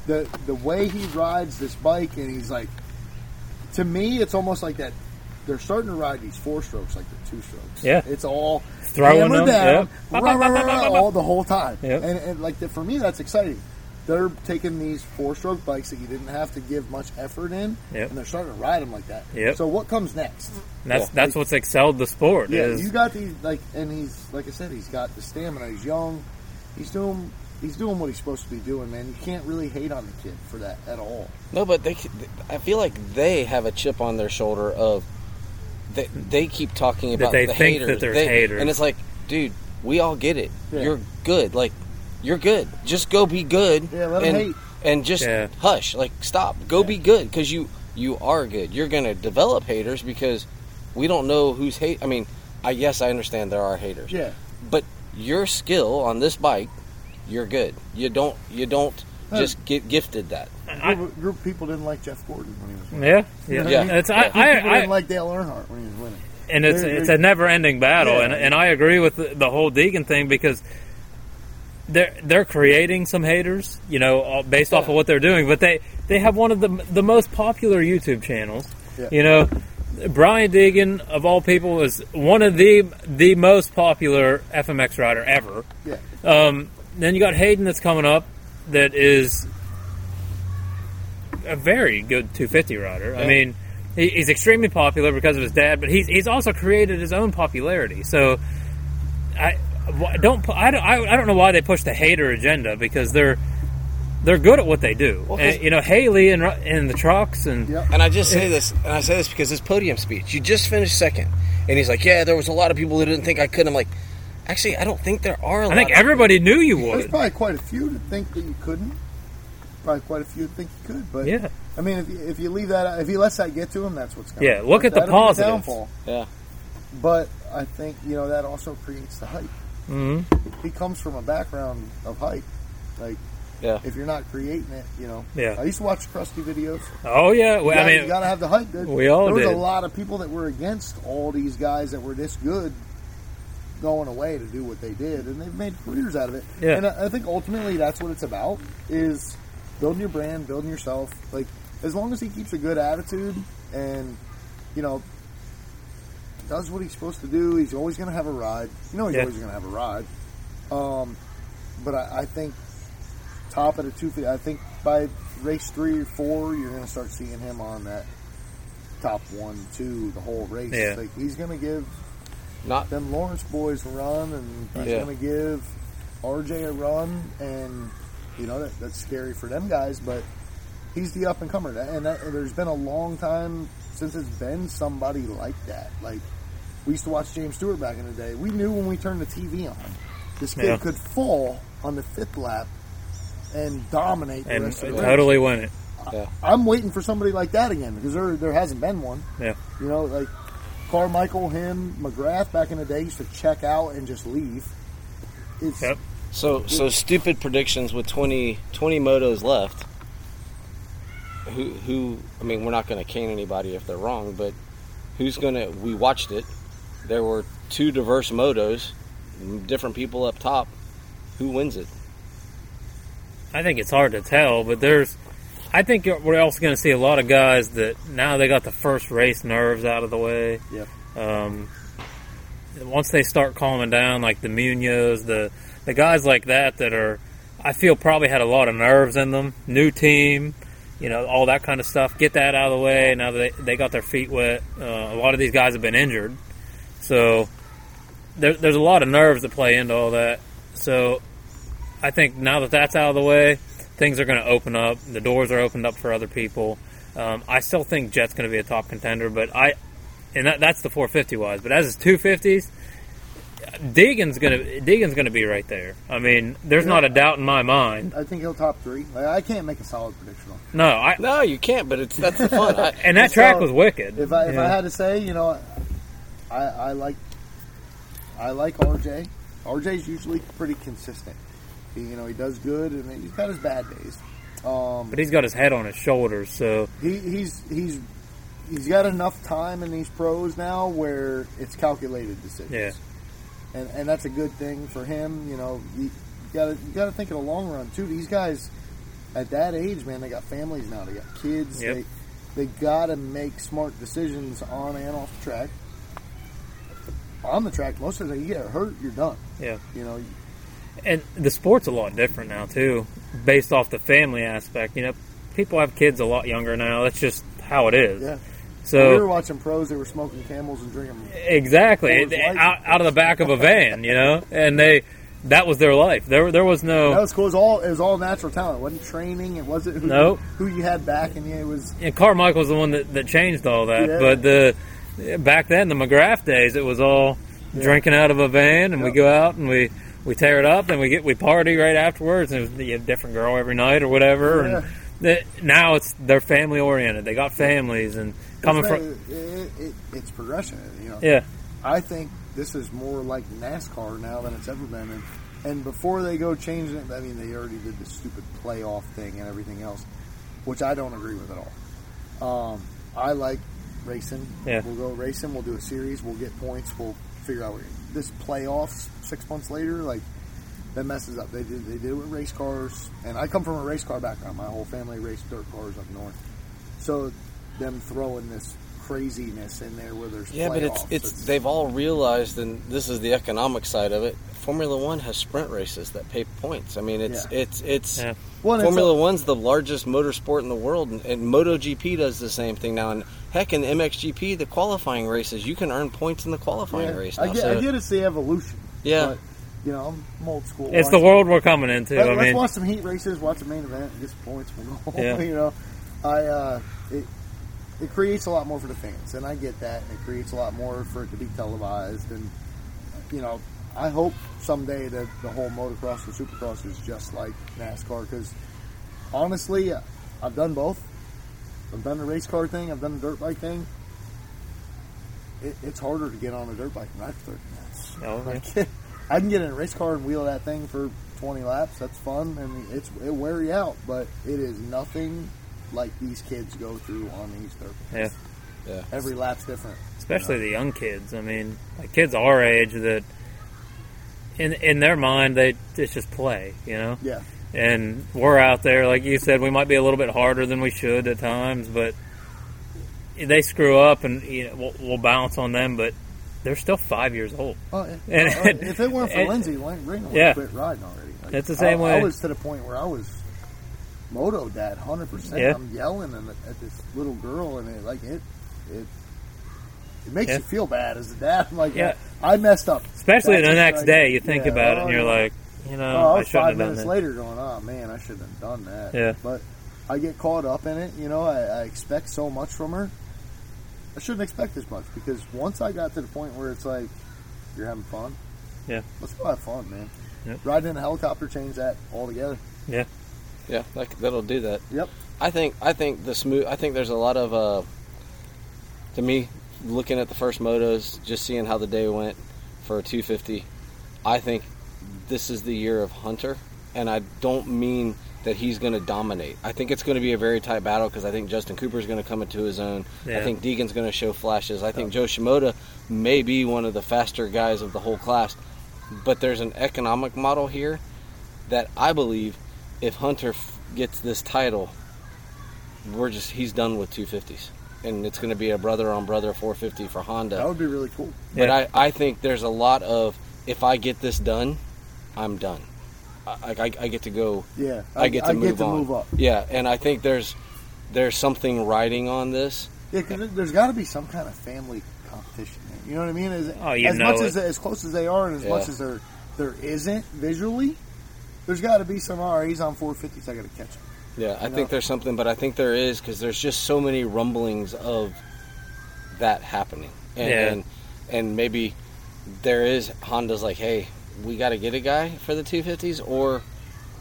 Speaker 3: the the way he rides this bike and he's like to me it's almost like that they're starting to ride these four strokes like they're two strokes
Speaker 2: Yeah.
Speaker 3: it's all
Speaker 2: Throwing them,
Speaker 3: down
Speaker 2: yep.
Speaker 3: rah, rah, rah, rah, all the whole time
Speaker 2: Yep.
Speaker 3: and, and like the, for me that's exciting they're taking these four stroke bikes that you didn't have to give much effort in
Speaker 2: Yep.
Speaker 3: and they're starting to ride them like that
Speaker 2: Yep.
Speaker 3: so what comes next
Speaker 2: And that's
Speaker 1: Yeah.
Speaker 2: that's what's excelled the sport.
Speaker 3: yeah
Speaker 2: is
Speaker 3: you got these like and he's like i said he's got the stamina he's young he's doing he's doing what he's supposed to be doing man you can't really hate on the kid for that at all
Speaker 1: No, but they. I feel like they have a chip on their shoulder of. They, they keep talking about
Speaker 2: they
Speaker 1: the
Speaker 2: think
Speaker 1: haters.
Speaker 2: that there's
Speaker 1: They-
Speaker 2: haters.
Speaker 1: and it's like, dude, we all get it.
Speaker 3: Yeah.
Speaker 1: You're good. Like, you're good. Just go be good.
Speaker 3: Yeah, let 'em
Speaker 1: and,
Speaker 3: hate.
Speaker 1: And just
Speaker 2: Yeah.
Speaker 1: hush. Like, stop. Go be good because you you are good. You're gonna develop haters because we don't know who's hate. I mean, I yes, I understand there are haters.
Speaker 3: yeah
Speaker 1: But your skill on this bike, you're good. You don't you don't
Speaker 3: Huh.
Speaker 1: Just get gifted that.
Speaker 2: I-
Speaker 3: group, group of people didn't like Jeff Gordon when he was winning.
Speaker 2: yeah, yeah.
Speaker 1: Yeah.
Speaker 2: It's, I,
Speaker 1: Yeah.
Speaker 3: People
Speaker 2: I,
Speaker 3: didn't
Speaker 2: I,
Speaker 3: like Dale Earnhardt when he was winning.
Speaker 2: and it's
Speaker 3: They're-
Speaker 2: it's
Speaker 3: they're-
Speaker 2: a never ending battle,
Speaker 3: Yeah.
Speaker 2: and and I agree with the, the whole Deegan thing because they're they're creating some haters, you know, based off of what they're doing, but they they have one of the the most popular YouTube channels,
Speaker 3: Yeah.
Speaker 2: you know. Brian Deegan, of all people, is one of the the most popular FMX rider ever.
Speaker 3: Yeah,
Speaker 2: Um, then you got Haiden that's coming up, that is a very good 250 rider. I mean, he, he's extremely popular because of his dad, but he's he's also created his own popularity. So I don't I don't I, I don't know why they push the hater agenda because they're they're good at what they do.
Speaker 1: Well, 'cause-
Speaker 2: and, you know, Hailie and and the trucks and
Speaker 3: Yep.
Speaker 1: And I just say this, and I say this because his podium speech, you just finished second, and he's like, "Yeah, there was a lot of people who didn't think I could." I'm like, actually, I don't think there are. a
Speaker 2: I think
Speaker 1: lot of-
Speaker 2: everybody knew you would.
Speaker 3: there's probably quite a few that think that you couldn't. Probably quite a few that think you could, but
Speaker 2: Yeah.
Speaker 3: I mean, if you, if you leave that, if he lets that get to him, that's what's going.
Speaker 2: To Yeah, look at the
Speaker 3: That'll
Speaker 2: positives.
Speaker 3: downfall.
Speaker 1: Yeah,
Speaker 3: But I think you know that also creates the hype.
Speaker 2: hmm
Speaker 3: He comes from a background of hype. Like
Speaker 1: yeah.
Speaker 3: if you're not creating it, you know.
Speaker 2: Yeah.
Speaker 3: I used to watch Crusty videos.
Speaker 2: Oh yeah, well,
Speaker 3: gotta,
Speaker 2: I mean, you
Speaker 3: gotta have the hype. Dude.
Speaker 2: we all
Speaker 3: there was
Speaker 2: did.
Speaker 3: a lot of people that were against all these guys that were this good going away to do what they did, and they've made careers out of it.
Speaker 2: Yeah.
Speaker 3: And I, I think ultimately that's what it's about: is building your brand, building yourself. Like as long as he keeps a good attitude and you know does what he's supposed to do, he's always going to have a ride. You know, he's
Speaker 2: Yeah.
Speaker 3: always going to have a ride. Um, but I, I think top of the two. I think by race three or four, you're going to start seeing him on that top one, two, the whole race.
Speaker 2: Yeah.
Speaker 3: Like he's going to give
Speaker 1: Not
Speaker 3: them Lawrence boys a run, and he's
Speaker 1: Yeah.
Speaker 3: going to give RJ a run, and you know that, that's scary for them guys, but he's the up and comer, and, that, there's been a long time since it's been somebody like that. Like we used to watch James Stewart back in the day. We knew when we turned the TV on, this kid
Speaker 2: Yeah.
Speaker 3: could fall on the fifth lap and dominate the
Speaker 2: and
Speaker 3: rest of the race.
Speaker 2: totally win it.
Speaker 3: I'm waiting for somebody like that again because there there hasn't been one.
Speaker 2: Yeah.
Speaker 3: You know, like Carmichael, him, McGrath back in the day used to check out and just leave. It's
Speaker 2: Yep.
Speaker 1: so so stupid predictions with 20, 20 motos left. who who I mean we're not going to cane anybody if they're wrong, but who's going to we watched it. There were two diverse motos, different people up top. Who wins it?
Speaker 2: I think it's hard to tell, but there's. I think we're also going to see a lot of guys that now they got the first race nerves out of the way.
Speaker 3: Yep.
Speaker 2: Um, once they start calming down, like the Munoz, the the guys like that that are, I feel probably had a lot of nerves in them. New team, you know, all that kind of stuff. Get that out of the way. Now that they, they got their feet wet, uh, a lot of these guys have been injured, so there, there's a lot of nerves that play into all that. So I think now that that's out of the way, things are going to open up. The doors are opened up for other people. Um, I still think Jet's going to be a top contender, but I, and that, that's the 450 wise. But as his 250s, Deegan's gonna Deegan's gonna be right there. I mean, there's
Speaker 3: Yeah.
Speaker 2: not a doubt in my mind.
Speaker 3: I think he'll top three. Like, I can't make a solid prediction on.
Speaker 2: No, I
Speaker 1: No, you can't. But it's that's the fun. I,
Speaker 2: and that
Speaker 3: So,
Speaker 2: track was wicked.
Speaker 3: If I if I had to say, you know, I I like I like RJ. RJ's usually pretty consistent. He, you know, he does good, and he's got his bad days. Um,
Speaker 2: but he's got his head on his shoulders, so
Speaker 3: he, he's he's he's got enough time in these pros now where it's calculated decisions.
Speaker 2: Yeah.
Speaker 3: and and that's a good thing for him. You know, you got to you got to think in the long run too. These guys at that age, man, they got families now. They got kids.
Speaker 2: Yep.
Speaker 3: They they got to make smart decisions on and off the track. On the track, most of the time, you get hurt, you're done.
Speaker 2: yeah.
Speaker 3: You know,
Speaker 2: And the sport's a lot different now too, based off the family aspect. You know, people have kids a lot younger now. That's just how it is.
Speaker 3: yeah.
Speaker 2: So
Speaker 3: we were watching pros; they were smoking camels and drinking.
Speaker 2: Exactly,
Speaker 3: Coors
Speaker 2: It-
Speaker 3: Light.
Speaker 2: out, out of the back of a van, you know, and they that was their life. There, there was no.
Speaker 3: That was cool. It was all it was all natural talent. It wasn't training. It wasn't who,
Speaker 2: Nope.
Speaker 3: who you had back, and yeah, it was
Speaker 2: And Carmichael's the one that, that changed all that.
Speaker 3: Yeah.
Speaker 2: But the back then, the McGrath days, it was all drinking out of a van, and we go out and we we tear it up, and we get we party right afterwards, and you know, different girl every night or whatever.
Speaker 3: Yeah.
Speaker 2: And the, now it's they're family oriented. They got families and coming
Speaker 3: it's,
Speaker 2: from
Speaker 3: it, it, it's progression. You know,
Speaker 2: yeah.
Speaker 3: I think this is more like NASCAR now than it's ever been. And, and before they go changing it, I mean, they already did the stupid playoff thing and everything else, which I don't agree with at all. Um, I like racing.
Speaker 2: Yeah.
Speaker 3: We'll go racing. We'll do a series. We'll get points. We'll figure out this playoffs six months later. Like that messes up. They did. They did it with race cars, and I come from a race car background. My whole family raced dirt cars up north. So them throwing this craziness in there where there's
Speaker 1: yeah, but it's
Speaker 3: playoffs,
Speaker 1: it's they've all realized, and this is the economic side of it. Formula One has sprint races that pay points. I mean, it's
Speaker 3: Yeah.
Speaker 1: it's it's.
Speaker 2: Yeah.
Speaker 3: Well, and it's
Speaker 1: Formula
Speaker 3: a-
Speaker 1: One's the largest motorsport in the world, and, and MotoGP does the same thing now. And heck, in MXGP, the qualifying races, you can earn points in the qualifying
Speaker 3: Yeah,
Speaker 1: race now.
Speaker 3: I get,
Speaker 1: so,
Speaker 3: I get it's the evolution.
Speaker 1: Yeah.
Speaker 3: But, you know, I'm old school.
Speaker 2: It's the world we're coming into.
Speaker 3: Let,
Speaker 2: I
Speaker 3: us
Speaker 2: mean,
Speaker 3: watch some heat races, watch the main event, get some points, we'll go.
Speaker 2: Yeah.
Speaker 3: you know, I uh, it it creates a lot more for the fans, and I get that, and it creates a lot more for it to be televised, and you know, I hope someday that the whole motocross or supercross is just like NASCAR, because honestly, I've done both. I've done the race car thing, I've done the dirt bike thing. It, it's harder to get on a dirt bike than ride for 30 minutes.
Speaker 2: Oh, okay.
Speaker 3: Like, I can get in a race car and wheel that thing for 20 laps. That's fun, and it's it wear you out, but it is nothing like these kids go through on these dirt bikes.
Speaker 2: yeah.
Speaker 1: yeah.
Speaker 3: Every lap's different.
Speaker 2: especially the young kids. I mean, like kids our age that in in their mind they it's just play, you know.
Speaker 3: Yeah,
Speaker 2: And we're out there, like you said, we might be a little bit harder than we should at times, but they screw up and you know we'll, we'll bounce on them, but they're still five years old.
Speaker 3: oh.
Speaker 2: And-
Speaker 3: Uh, if it weren't for
Speaker 2: and-
Speaker 3: Lindsay, Lin- Ring would
Speaker 2: Yeah.
Speaker 3: quit riding already. Like,
Speaker 2: It's the same
Speaker 3: I,
Speaker 2: way-
Speaker 3: I was to the point where I was moto dad, hundred percent.
Speaker 2: Yeah.
Speaker 3: I'm yelling at, this little girl, and it like it it. It makes
Speaker 2: Yeah.
Speaker 3: you feel bad as a dad. I'm like,
Speaker 2: Yeah.
Speaker 3: I messed up.
Speaker 2: Especially
Speaker 3: That's
Speaker 2: the next
Speaker 3: like-
Speaker 2: day, you think about it
Speaker 3: oh,
Speaker 2: and you're
Speaker 3: yeah.
Speaker 2: like, you know,
Speaker 3: Oh, I
Speaker 2: I
Speaker 3: was
Speaker 2: shouldn't
Speaker 3: five
Speaker 2: have
Speaker 3: minutes
Speaker 2: that.
Speaker 3: later going, oh man, I shouldn't have done that.
Speaker 2: Yeah.
Speaker 3: But I get caught up in it. You know, I, I expect so much from her. I shouldn't expect this much because once I got to the point where it's like, you're having fun.
Speaker 2: Yeah.
Speaker 3: Let's go have fun, man.
Speaker 2: Yep.
Speaker 3: Riding in a helicopter changed that altogether.
Speaker 1: Yeah. Yeah, that, that'll do that.
Speaker 3: Yep.
Speaker 1: I think I think the smooth. I think there's a lot of uh, to me looking at the first motos, just seeing how the day went for a 250. I think this is the year of Hunter, and I don't mean that he's going to dominate. I think it's going to be a very tight battle because I think Justin Cooper is going to come into his own. I think Deegan's going to show flashes. I think oh. Joe Shimoda may be one of the faster guys of the whole class. But there's an economic model here that I believe if Hunter f- gets this title, we're just he's done with 250s. And it's going to be a brother on brother 450 for Honda.
Speaker 3: That would be really cool.
Speaker 1: But
Speaker 2: Yeah.
Speaker 1: I, I think there's a lot of if I get this done, I'm done. I, I, I get to go.
Speaker 3: Yeah,
Speaker 1: I, get to
Speaker 3: I
Speaker 1: move
Speaker 3: get to
Speaker 1: on.
Speaker 3: move up.
Speaker 1: Yeah, and I think there's there's something riding on this.
Speaker 3: Yeah, because there's got to be some kind of family competition. There. You know what I mean? As,
Speaker 2: Oh, you
Speaker 3: as
Speaker 2: know
Speaker 3: much
Speaker 2: it.
Speaker 3: as as close as they are, and as
Speaker 1: Yeah.
Speaker 3: much as there there isn't visually, there's got to be some. All right, he's on 450s. I got to catch him.
Speaker 1: Yeah, I
Speaker 3: You
Speaker 1: think
Speaker 3: know?
Speaker 1: there's something, but I think there is because there's just so many rumblings of that happening, and
Speaker 2: Yeah.
Speaker 1: and, and maybe there is Honda's like, hey, we got to get a guy for the 250s, or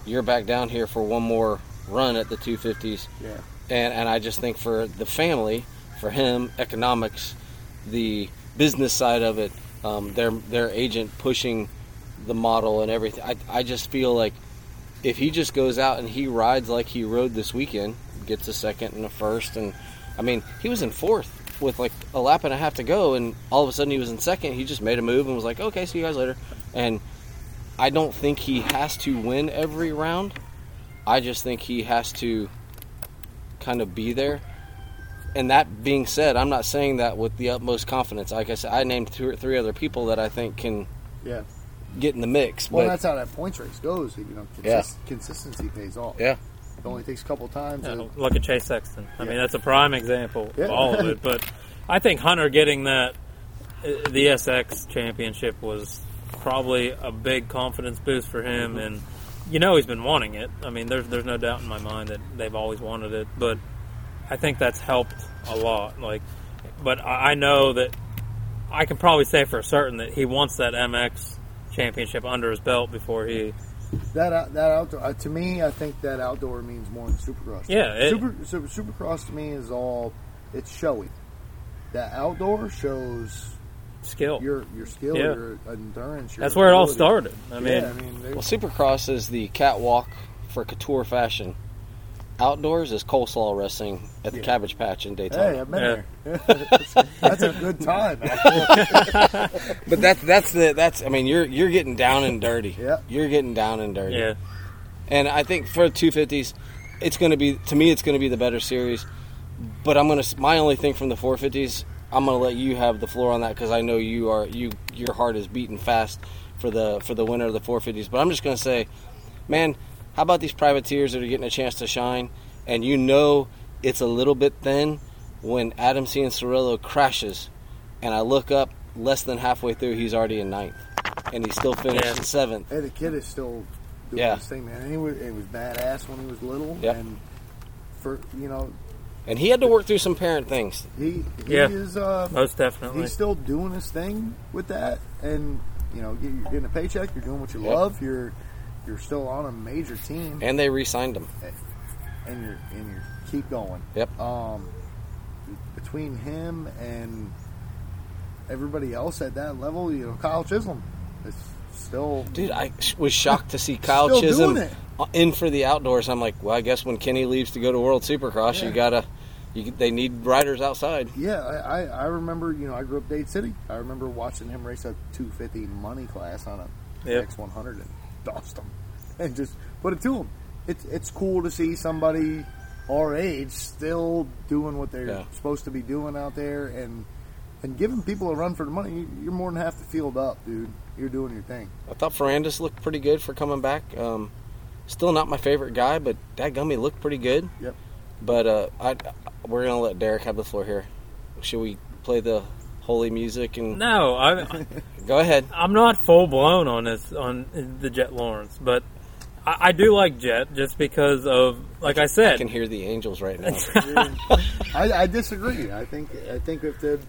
Speaker 1: you're back down here for one more run at the 250s.
Speaker 3: Yeah,
Speaker 1: and and I just think for the family, for him, economics, the business side of it, um, their their agent pushing the model and everything. I I just feel like if he just goes out and he rides like he rode this weekend, gets a second and a first, and I mean he was in fourth with like a lap and a half to go, and all of a sudden he was in second. He just made a move and was like, okay, see you guys later, and. I don't think he has to win every round. I just think he has to kind of be there. And that being said, I'm not saying that with the utmost confidence. Like I said, I named two or three other people that I think can
Speaker 3: yeah.
Speaker 1: get in the mix.
Speaker 3: Well,
Speaker 1: but
Speaker 3: that's how that points race goes. You know,
Speaker 1: Yeah.
Speaker 3: consistency pays off.
Speaker 1: yeah,
Speaker 3: It only takes a couple times.
Speaker 2: Yeah,
Speaker 3: and-
Speaker 2: look at Chase Sexton. I
Speaker 3: Yeah.
Speaker 2: mean, that's a prime example
Speaker 3: Yeah.
Speaker 2: of all of it. But I think Hunter getting that uh, the SX championship was probably a big confidence boost for him, and you know he's been wanting it. I mean, there's there's no doubt in my mind that they've always wanted it, but I think that's helped a lot. Like, but I I know that I can probably say for certain that he wants that MX championship under his belt before he.
Speaker 3: That out- that outdoor uh, to me, I think that outdoor means more than supercross.
Speaker 2: Yeah, it-
Speaker 3: super, super supercross to me is all it's showy. That outdoor shows
Speaker 2: Skill.
Speaker 3: your your skill,
Speaker 2: Yeah.
Speaker 3: your endurance. Your
Speaker 2: That's where it all started. I mean,
Speaker 3: yeah, I mean,
Speaker 1: well, Supercross is the catwalk for couture fashion. Outdoors is coleslaw wrestling at the
Speaker 3: Yeah.
Speaker 1: Cabbage Patch in
Speaker 3: hey,
Speaker 1: Daytona.
Speaker 3: I've been there. That's a good time.
Speaker 1: but that's that's the that's I mean you're you're getting down and dirty.
Speaker 3: Yeah.
Speaker 1: you're getting down and dirty.
Speaker 2: yeah.
Speaker 1: And I think for 250s, it's going to be to me it's going to be the better series. But I'm going to my only thing from the 450s, I'm going to let you have the floor on that because I know you are you your heart is beating fast for the for the winner of the 450s. But I'm just going to say, man, how about these privateers that are getting a chance to shine? And you know it's a little bit thin when Adam Cianciarulo crashes, and I look up less than halfway through, he's already in ninth, and he still finished
Speaker 2: Yeah.
Speaker 1: in seventh.
Speaker 3: hey, the kid is still doing
Speaker 1: Yeah.
Speaker 3: his thing, man. And he was, it was badass when he was little.
Speaker 1: Yep.
Speaker 3: And for you know,
Speaker 1: And he had to work through some parent things.
Speaker 3: he he
Speaker 2: Yeah.
Speaker 3: is uh,
Speaker 2: Most definitely.
Speaker 3: he's still doing his thing with that, and you know, you- you're getting a paycheck. You're doing what you
Speaker 1: Yep.
Speaker 3: love. You're you're still on a major team,
Speaker 1: And they re-signed him.
Speaker 3: and you're and you keep going.
Speaker 1: Yep.
Speaker 3: Um, between him and everybody else at that level, you know, Kyle Chisholm is still
Speaker 1: Dude, I was shocked to see Kyle Chisholm in for the outdoors. I'm like, well, I guess when Kenny leaves to go to World Supercross,
Speaker 3: Yeah.
Speaker 1: you gotta, you, they need riders outside.
Speaker 3: Yeah, I, I, I remember, you know, I grew up Dade City. I remember watching him race a 250 money class on a
Speaker 2: Yep.
Speaker 3: X100 and dosed him and just put it to them. It's, it's cool to see somebody our age still doing what they're
Speaker 1: Yeah.
Speaker 3: supposed to be doing out there and and giving people a run for the money. You- You're more than half the field up, dude. You're doing your thing.
Speaker 1: I thought Ferrandis looked pretty good for coming back. Um, still not my favorite guy, but that gummy looked pretty good.
Speaker 3: Yep.
Speaker 1: But uh, I, we're gonna let Derek have the floor here. Should we play the holy music and
Speaker 2: no, I,
Speaker 1: go ahead?
Speaker 2: I'm not full blown on this on the Jet Lawrence, but I, I do like Jet just because of, like I said.
Speaker 1: I can hear the angels right now.
Speaker 3: I, I disagree. I think I think if the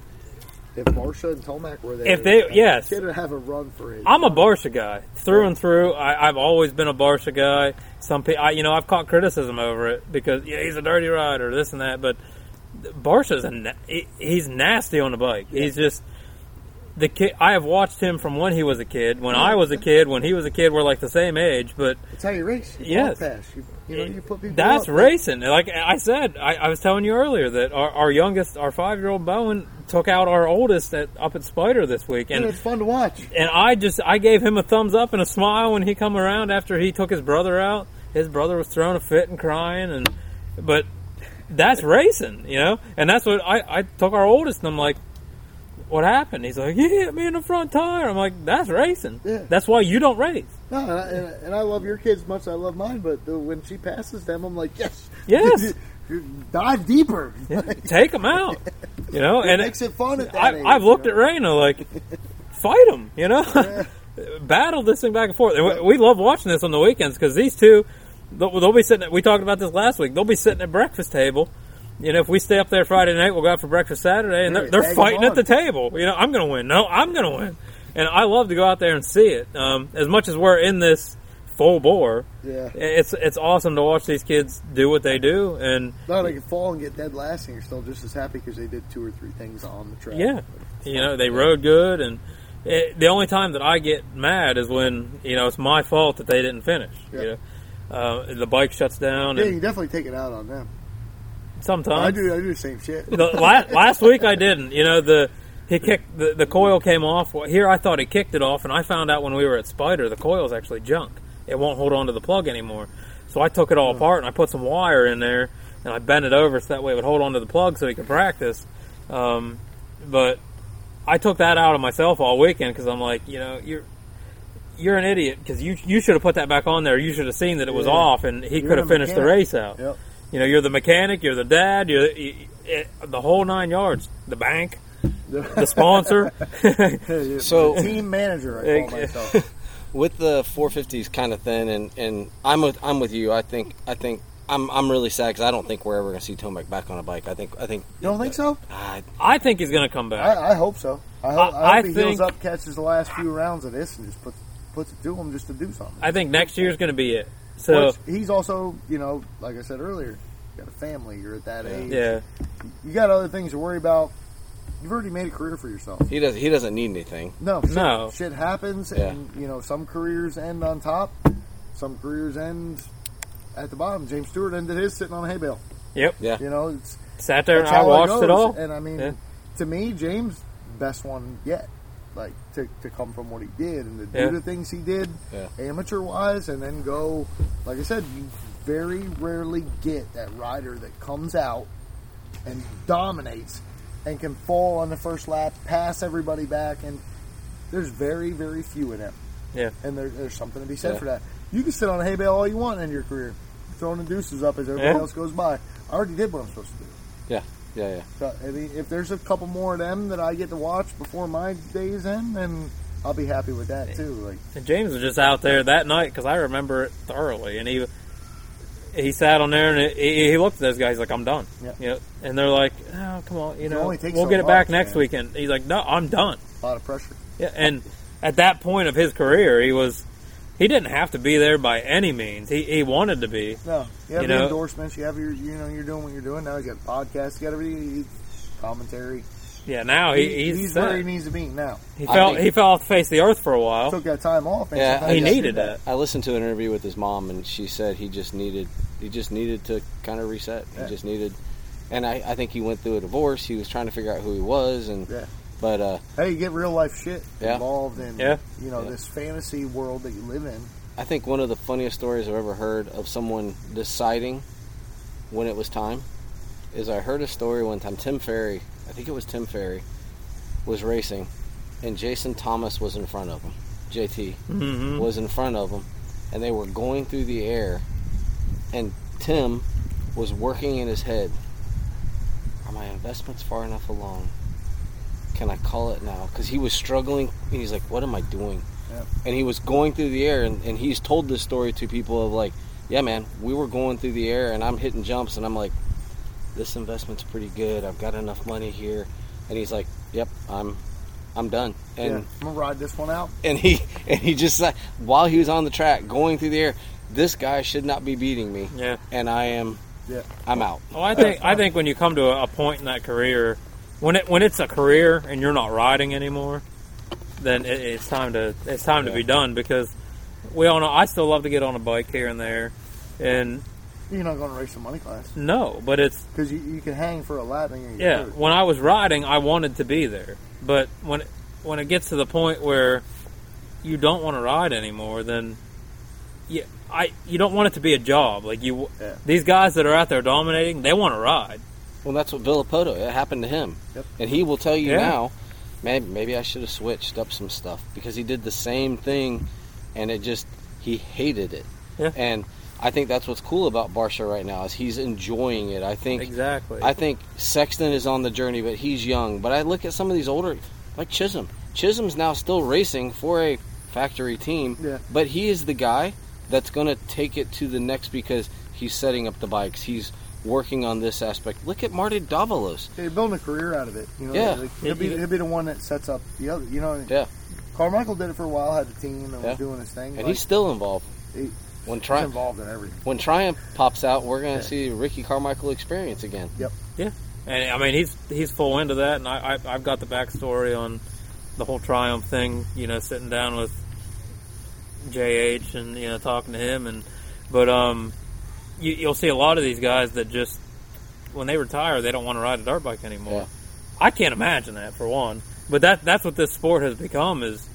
Speaker 3: if Barcia and Tomac were there,
Speaker 2: If they- yes.
Speaker 3: should have a run for it.
Speaker 2: I'm a Barcia guy through and through. I, I've always been a Barcia guy. Some people, I, you know, I've caught criticism over it because yeah, he's a dirty rider, this and that. But Barcia's a he's nasty on the bike. He's just the kid. I have watched him from when he was a kid. When I was a kid, when he was a kid, we're like the same age. But
Speaker 3: It's how you race. You
Speaker 2: Yes.
Speaker 3: You, you know, you put people.
Speaker 2: that's
Speaker 3: up.
Speaker 2: racing. Like I said, I, I was telling you earlier that our, our youngest, our five year old Bowen, took out our oldest at, up at Spider this week,
Speaker 3: And
Speaker 2: and
Speaker 3: it's fun to watch.
Speaker 2: and I just I gave him a thumbs up and a smile when he come around after he took his brother out. His brother was throwing a fit and crying, and but that's racing, you know. And that's what I I took our oldest, and I'm like, what happened? He's like, he hit me in the front tire. I'm like, that's racing.
Speaker 3: Yeah.
Speaker 2: That's why you don't race.
Speaker 3: No, and I, and, and I love your kids as much as I love mine. But the, when she passes them, I'm like, yes,
Speaker 2: Yes.
Speaker 3: dive deeper.
Speaker 2: Take them out, you know.
Speaker 3: It
Speaker 2: and
Speaker 3: makes it fun at that
Speaker 2: I,
Speaker 3: age,
Speaker 2: I've
Speaker 3: you
Speaker 2: looked
Speaker 3: know?
Speaker 2: at Raina like, fight them, you know, battle this thing back and forth. And we, we love watching this on the weekends because these two, they'll, they'll be sitting. At, we talked about this last week. They'll be sitting at breakfast table. You know, if we stay up there Friday night, we'll go out for breakfast Saturday, and they're, they're fighting at the table. You know, I'm going to win. No, I'm going to win. And I love to go out there and see it. Um, as much as we're in this full bore,
Speaker 3: Yeah.
Speaker 2: it's it's awesome to watch these kids do what they do. And
Speaker 3: No, they can fall and get dead last, and you're still just as happy because they did two or three things on the track.
Speaker 2: Yeah, you know they rode good, and it, the only time that I get mad is when you know it's my fault that they didn't finish.
Speaker 3: Yeah.
Speaker 2: You know, uh, the bike shuts down,
Speaker 3: Yeah, you definitely take it out on them.
Speaker 2: sometimes
Speaker 3: I do. I do the same shit.
Speaker 2: the, la- last week I didn't. You know the he kicked the, the coil came off. Well, Here I thought he kicked it off, and I found out when we were at Spider the coil is actually junk. It won't hold on to the plug anymore. So I took it all apart and I put some wire in there and I bent it over so that way it would hold on to the plug so he could practice. Um, but I took that out of myself all weekend because I'm like, you know, you're you're an idiot because you you should have put that back on there. You should have seen that it was
Speaker 3: Yeah.
Speaker 2: off and he could have
Speaker 3: the
Speaker 2: finished the race out.
Speaker 3: Yep.
Speaker 2: You know, you're the mechanic, you're the dad, you're the, you, it, the whole nine yards, the bank, the sponsor.
Speaker 1: So-
Speaker 3: team manager, I call myself.
Speaker 1: with the 450s kind of thin, and, and I'm with I'm with you. I think I think I'm I'm really sad because I don't think we're ever going to see Tomac back on a bike. I think I think
Speaker 3: You don't think so?
Speaker 1: I,
Speaker 2: I think he's going to come back.
Speaker 3: I, I hope so. I hope,
Speaker 2: I-
Speaker 3: I,
Speaker 2: I
Speaker 3: hope he
Speaker 2: think-
Speaker 3: heals up, catches the last few rounds of this, and just puts puts it to him just to do something.
Speaker 2: I think next year's going to be it. So
Speaker 3: Which he's also, you know, like I said earlier, got a family. You're at that age.
Speaker 2: yeah,
Speaker 3: You got other things to worry about. You've already made a career for yourself.
Speaker 1: he does he doesn't need anything.
Speaker 3: No, shit,
Speaker 2: No.
Speaker 3: shit happens,
Speaker 1: Yeah.
Speaker 3: and you know some careers end on top, some careers end at the bottom. James Stewart ended his sitting on a hay bale.
Speaker 2: yep.
Speaker 1: Yeah,
Speaker 3: You know, it's
Speaker 2: Sat there and I
Speaker 3: how
Speaker 2: watched
Speaker 3: goes.
Speaker 2: it all.
Speaker 3: And I mean,
Speaker 2: Yeah.
Speaker 3: to me, James best one yet. Like to, to come from what he did and to do the things he did,
Speaker 1: Yeah.
Speaker 3: amateur wise, and then go. Like I said, you very rarely get that rider that comes out and dominates and can fall on the first lap, pass everybody back, and there's very very few of them.
Speaker 2: Yeah.
Speaker 3: and there, there's something to be said
Speaker 1: Yeah.
Speaker 3: for that. You can sit on a hay bale all you want in your career, throwing the deuces up as everybody
Speaker 2: Yeah.
Speaker 3: else goes by. I already did what I'm supposed to do.
Speaker 1: yeah, yeah, yeah.
Speaker 3: So, if there's a couple more of them that I get to watch before my days end, then I'll be happy with that too. Like,
Speaker 2: And James was just out there that night because I remember it thoroughly, and he he sat on there and he, he looked at those guys like I'm done.
Speaker 3: Yeah.
Speaker 2: You know, and they're like, oh come on, you know, we'll
Speaker 3: so
Speaker 2: get it back
Speaker 3: much,
Speaker 2: next
Speaker 3: man.
Speaker 2: weekend. He's like, no, I'm done.
Speaker 3: a lot of pressure.
Speaker 2: Yeah, and at that point of his career, he was he didn't have to be there by any means. He he wanted to be.
Speaker 3: No, you have
Speaker 2: You
Speaker 3: the
Speaker 2: know-
Speaker 3: endorsements. You have your, you know, you're doing what you're doing now. You got podcasts. You got everything. you- Commentary.
Speaker 2: Yeah, now he, he's,
Speaker 3: he's
Speaker 2: set.
Speaker 3: where he needs to be now.
Speaker 2: he
Speaker 1: I
Speaker 2: fell he fell off the face of the earth for a while.
Speaker 3: Took that time off. And
Speaker 1: Yeah,
Speaker 3: sometimes
Speaker 2: he needed
Speaker 3: do
Speaker 2: that.
Speaker 1: I listened to an interview with his mom, and she said he just needed he just needed to kind of reset.
Speaker 3: Yeah.
Speaker 1: He just needed, and I, I think he went through a divorce. He was trying to figure out who he was, and
Speaker 3: Yeah.
Speaker 1: But uh,
Speaker 3: Hey, you get real life shit
Speaker 1: Yeah.
Speaker 3: involved in,
Speaker 2: Yeah.
Speaker 3: you know,
Speaker 1: Yeah.
Speaker 3: this fantasy world that you live in.
Speaker 1: I think one of the funniest stories I've ever heard of someone deciding when it was time is I heard a story one time. Tim Ferry, I think it was Tim Ferry, was racing, and Jason Thomas was in front of him. JT
Speaker 2: hmm
Speaker 1: was in front of him, and they were going through the air, and Tim was working in his head. Are my investments far enough along? Can I call it now? Because he was struggling. And he's like, "What am I doing?"
Speaker 3: Yeah.
Speaker 1: And he was going through the air, and, and he's told this story to people of like, "Yeah, man, we were going through the air, and I'm hitting jumps, and I'm like, this investment's pretty good. I've got enough money here." And he's like, "Yep, I'm, I'm done." And
Speaker 3: yeah, I'm gonna ride this one out.
Speaker 1: and he and he just like while he was on the track going through the air this guy should not be beating me
Speaker 2: Yeah.
Speaker 1: and i am
Speaker 3: Yeah,
Speaker 1: i'm out
Speaker 2: Well, I think I think when you come to a, a point in that career, when it when it's a career and you're not riding anymore, then it, it's time to it's time to be done because we all know I still love to get on a bike here and there, and
Speaker 3: You're not going to race the money class
Speaker 2: no, but it's
Speaker 3: because you, you can hang for a lap and you get
Speaker 2: yeah.
Speaker 3: hurt.
Speaker 2: When I was riding, I wanted to be there, but when when it gets to the point where you don't want to ride anymore, then yeah, I you don't want it to be a job. Like you,
Speaker 3: Yeah.
Speaker 2: these guys that are out there dominating, they want to ride.
Speaker 1: Well, that's what Villopoto. It happened to him,
Speaker 3: Yep.
Speaker 1: and he will tell you
Speaker 2: Yeah.
Speaker 1: now. Maybe maybe I should have switched up some stuff because he did the same thing, and it just he hated it.
Speaker 2: Yeah.
Speaker 1: And I think that's what's cool about Barcia right now is he's enjoying it. I think
Speaker 2: Exactly.
Speaker 1: I think Sexton is on the journey, but he's young. But I look at some of these older, like Chisholm. Chisholm's now still racing for a factory team,
Speaker 3: Yeah.
Speaker 1: but he is the guy that's going to take it to the next because he's setting up the bikes. He's working on this aspect. Look at Marty Davalos.
Speaker 3: They're building a career out of it. You know,
Speaker 1: Yeah.
Speaker 3: like, he'll, be,
Speaker 2: Yeah.
Speaker 3: he'll be the one that sets up the other. You know,
Speaker 1: Yeah.
Speaker 3: Carmichael did it for a while, had the team and
Speaker 1: Yeah.
Speaker 3: was doing his thing.
Speaker 1: And
Speaker 3: like,
Speaker 1: he's still involved.
Speaker 3: he-
Speaker 1: When
Speaker 3: he's
Speaker 1: Triumph
Speaker 3: involved in everything.
Speaker 1: when Triumph pops out, we're going
Speaker 3: Yeah.
Speaker 1: to see Ricky Carmichael experience again. Yep.
Speaker 2: Yeah, and I mean, he's he's full into that, and I, I I've got the backstory on the whole Triumph thing. You know, sitting down with JH and you know talking to him, and but um, you, you'll see a lot of these guys that just when they retire, they don't want to ride a dirt bike anymore.
Speaker 1: Yeah.
Speaker 2: I can't imagine that for one, but that that's what this sport has become. Is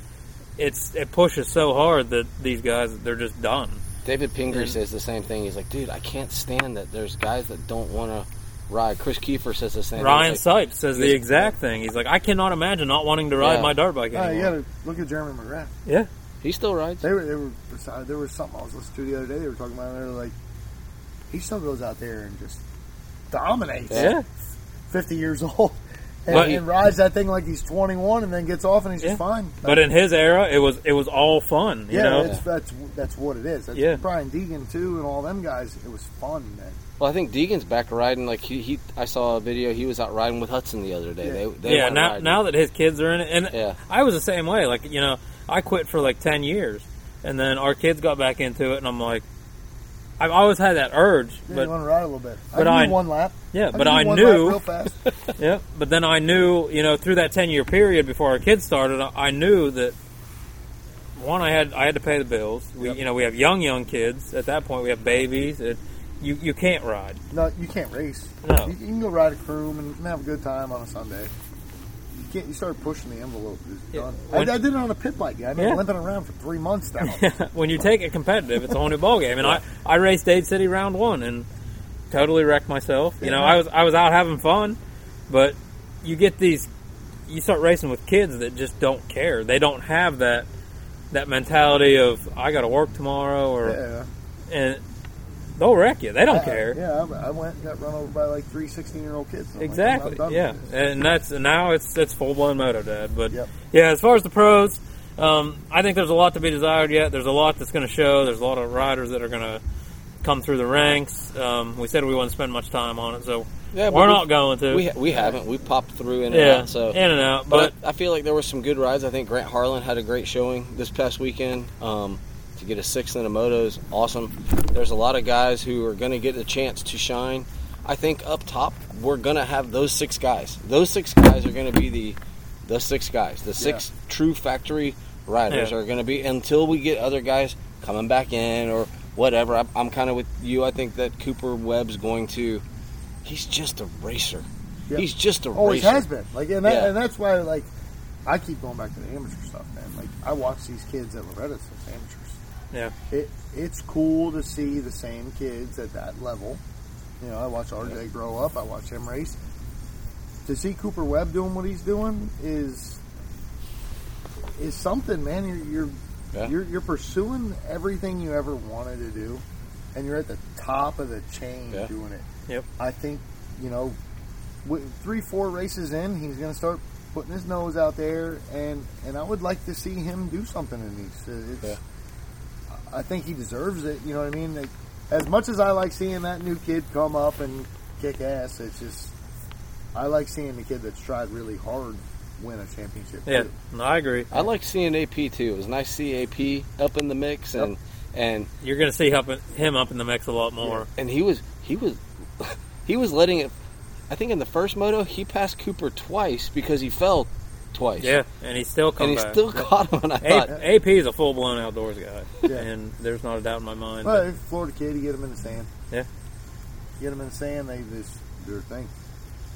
Speaker 2: it's it pushes so hard that these guys they're just done.
Speaker 1: David Pingree
Speaker 2: And-
Speaker 1: says the same thing. He's like, dude, I can't stand that there's guys that don't want to ride. Kris Keefer says the same thing.
Speaker 2: Ryan
Speaker 1: He's like,
Speaker 2: Sipes says the exact thing. He's like, I cannot imagine not wanting to ride
Speaker 1: Yeah.
Speaker 2: my dirt bike
Speaker 3: Uh,
Speaker 2: anymore.
Speaker 3: you got to look at Jeremy McGrath.
Speaker 2: yeah.
Speaker 1: he still rides.
Speaker 3: They were, they were, there was something I was listening to the other day. They were talking about. it. They were like, he still goes out there and just dominates.
Speaker 2: Yeah.
Speaker 3: Fifty years old, and,
Speaker 2: But-
Speaker 3: and rides that thing like he's twenty one, and then gets off and he's
Speaker 2: Yeah.
Speaker 3: just fine.
Speaker 2: But in his era, it was it was all fun. You
Speaker 3: yeah,
Speaker 2: know,
Speaker 3: it's, that's that's what it is. That's
Speaker 2: Yeah.
Speaker 3: Brian Deegan too, and all them guys. It was fun, man.
Speaker 1: Well, I think Deegan's back riding. Like he, he, I saw a video. He was out riding with Hudson the other day.
Speaker 3: Yeah.
Speaker 1: They, they
Speaker 2: yeah. Now
Speaker 1: riding.
Speaker 2: now that his kids are in it, and
Speaker 1: Yeah.
Speaker 2: I was the same way. Like you know, I quit for like ten years, and then our kids got back into it, and I'm like, I've always had that urge,
Speaker 3: Yeah,
Speaker 2: but
Speaker 3: you want to ride a little bit.
Speaker 2: but
Speaker 3: I
Speaker 2: I-
Speaker 3: one lap.
Speaker 2: yeah,
Speaker 3: I
Speaker 2: but I
Speaker 3: one
Speaker 2: knew,
Speaker 3: lap real fast.
Speaker 2: yeah, but then I knew, you know, through that ten year period before our kids started, I- I knew that one, I had I had to pay the bills. We,
Speaker 3: Yep.
Speaker 2: you know, we have young young kids. At that point, we have babies. It, you you can't ride.
Speaker 3: No, you can't race.
Speaker 2: No.
Speaker 3: You, you can go ride a croom and have a good time on a Sunday. You can't. You start pushing the envelope.
Speaker 2: Yeah. When-
Speaker 3: I, I did it on a pit bike. I've been
Speaker 2: Yeah.
Speaker 3: limping around for three months now.
Speaker 2: when you take it competitive, it's a whole new ballgame. And I, I raced Dade City round one and totally wrecked myself. You know, I was I was out having fun, but you get these, you start racing with kids that just don't care. They don't have that that mentality of I got to work tomorrow or and they'll wreck you. They don't
Speaker 3: I-
Speaker 2: care.
Speaker 3: Yeah, I, I went and got run over by like three 16 year old kids. I'm like,
Speaker 2: Exactly. Yeah,
Speaker 3: with this.
Speaker 2: and that's now it's it's full blown moto dad. But
Speaker 3: Yep.
Speaker 2: yeah, as far as the pros, um, I think there's a lot to be desired yet. There's a lot that's going to show. There's a lot of riders that are going to come through the ranks. Um, we said we wouldn't spend much time on it, so
Speaker 1: Yeah,
Speaker 2: we're not going to.
Speaker 1: We we haven't. We popped through in and
Speaker 2: yeah,
Speaker 1: out. So,
Speaker 2: in and out.
Speaker 1: but,
Speaker 2: But,
Speaker 1: I feel like there were some good rides. I think Grant Harlan had a great showing this past weekend. Um, to get a sixth in a moto is awesome. There's a lot of guys who are going to get a chance to shine. I think up top we're going to have those six guys. Those six guys are going to be the the six guys. The six true factory riders
Speaker 2: Yeah.
Speaker 1: are going to be until we get other guys coming back in or whatever. I, I'm kind of with you. I think that Cooper Webb's going to. He's just a racer.
Speaker 3: Yep.
Speaker 1: He's just a oh, racer.
Speaker 3: Always
Speaker 1: racer.
Speaker 3: has been. Like, and, that,
Speaker 1: Yeah.
Speaker 3: and that's why, like, I keep going back to the amateur stuff, man. Like, I watch these kids at Loretta's as amateurs.
Speaker 2: Yeah,
Speaker 3: It it's cool to see the same kids at that level. You know, I watch RJ grow up. I watch him race. To see Cooper Webb doing what he's doing is is something, man. You're you're
Speaker 1: Yeah.
Speaker 3: you're, you're pursuing everything you ever wanted to do, and you're at the top of the chain
Speaker 1: Yeah.
Speaker 3: doing it.
Speaker 2: Yep.
Speaker 3: I think you know, with three four races in, he's going to start putting his nose out there, and and I would like to see him do something in these. It's,
Speaker 1: Yeah.
Speaker 3: I think he deserves it. You know what I mean? Like, as much as I like seeing that new kid come up and kick ass, it's just I like seeing the kid that's tried really hard win a championship.
Speaker 2: yeah.
Speaker 3: too.
Speaker 2: No, I agree.
Speaker 1: I like seeing AP too. It was nice to see AP up in the mix and and
Speaker 2: You're going to see him up in the mix a lot more.
Speaker 1: and he was he was he was letting it. I think in the first moto he passed Cooper twice because he fell twice.
Speaker 2: Yeah, and he's still come
Speaker 1: and he still caught him. And I
Speaker 2: A-
Speaker 1: thought,
Speaker 2: AP is a full blown outdoors guy,
Speaker 3: Yeah.
Speaker 2: and there's not a doubt in my mind.
Speaker 3: But if Florida kid, you get them in the sand.
Speaker 2: Yeah.
Speaker 3: Get them in the sand, they just do their thing.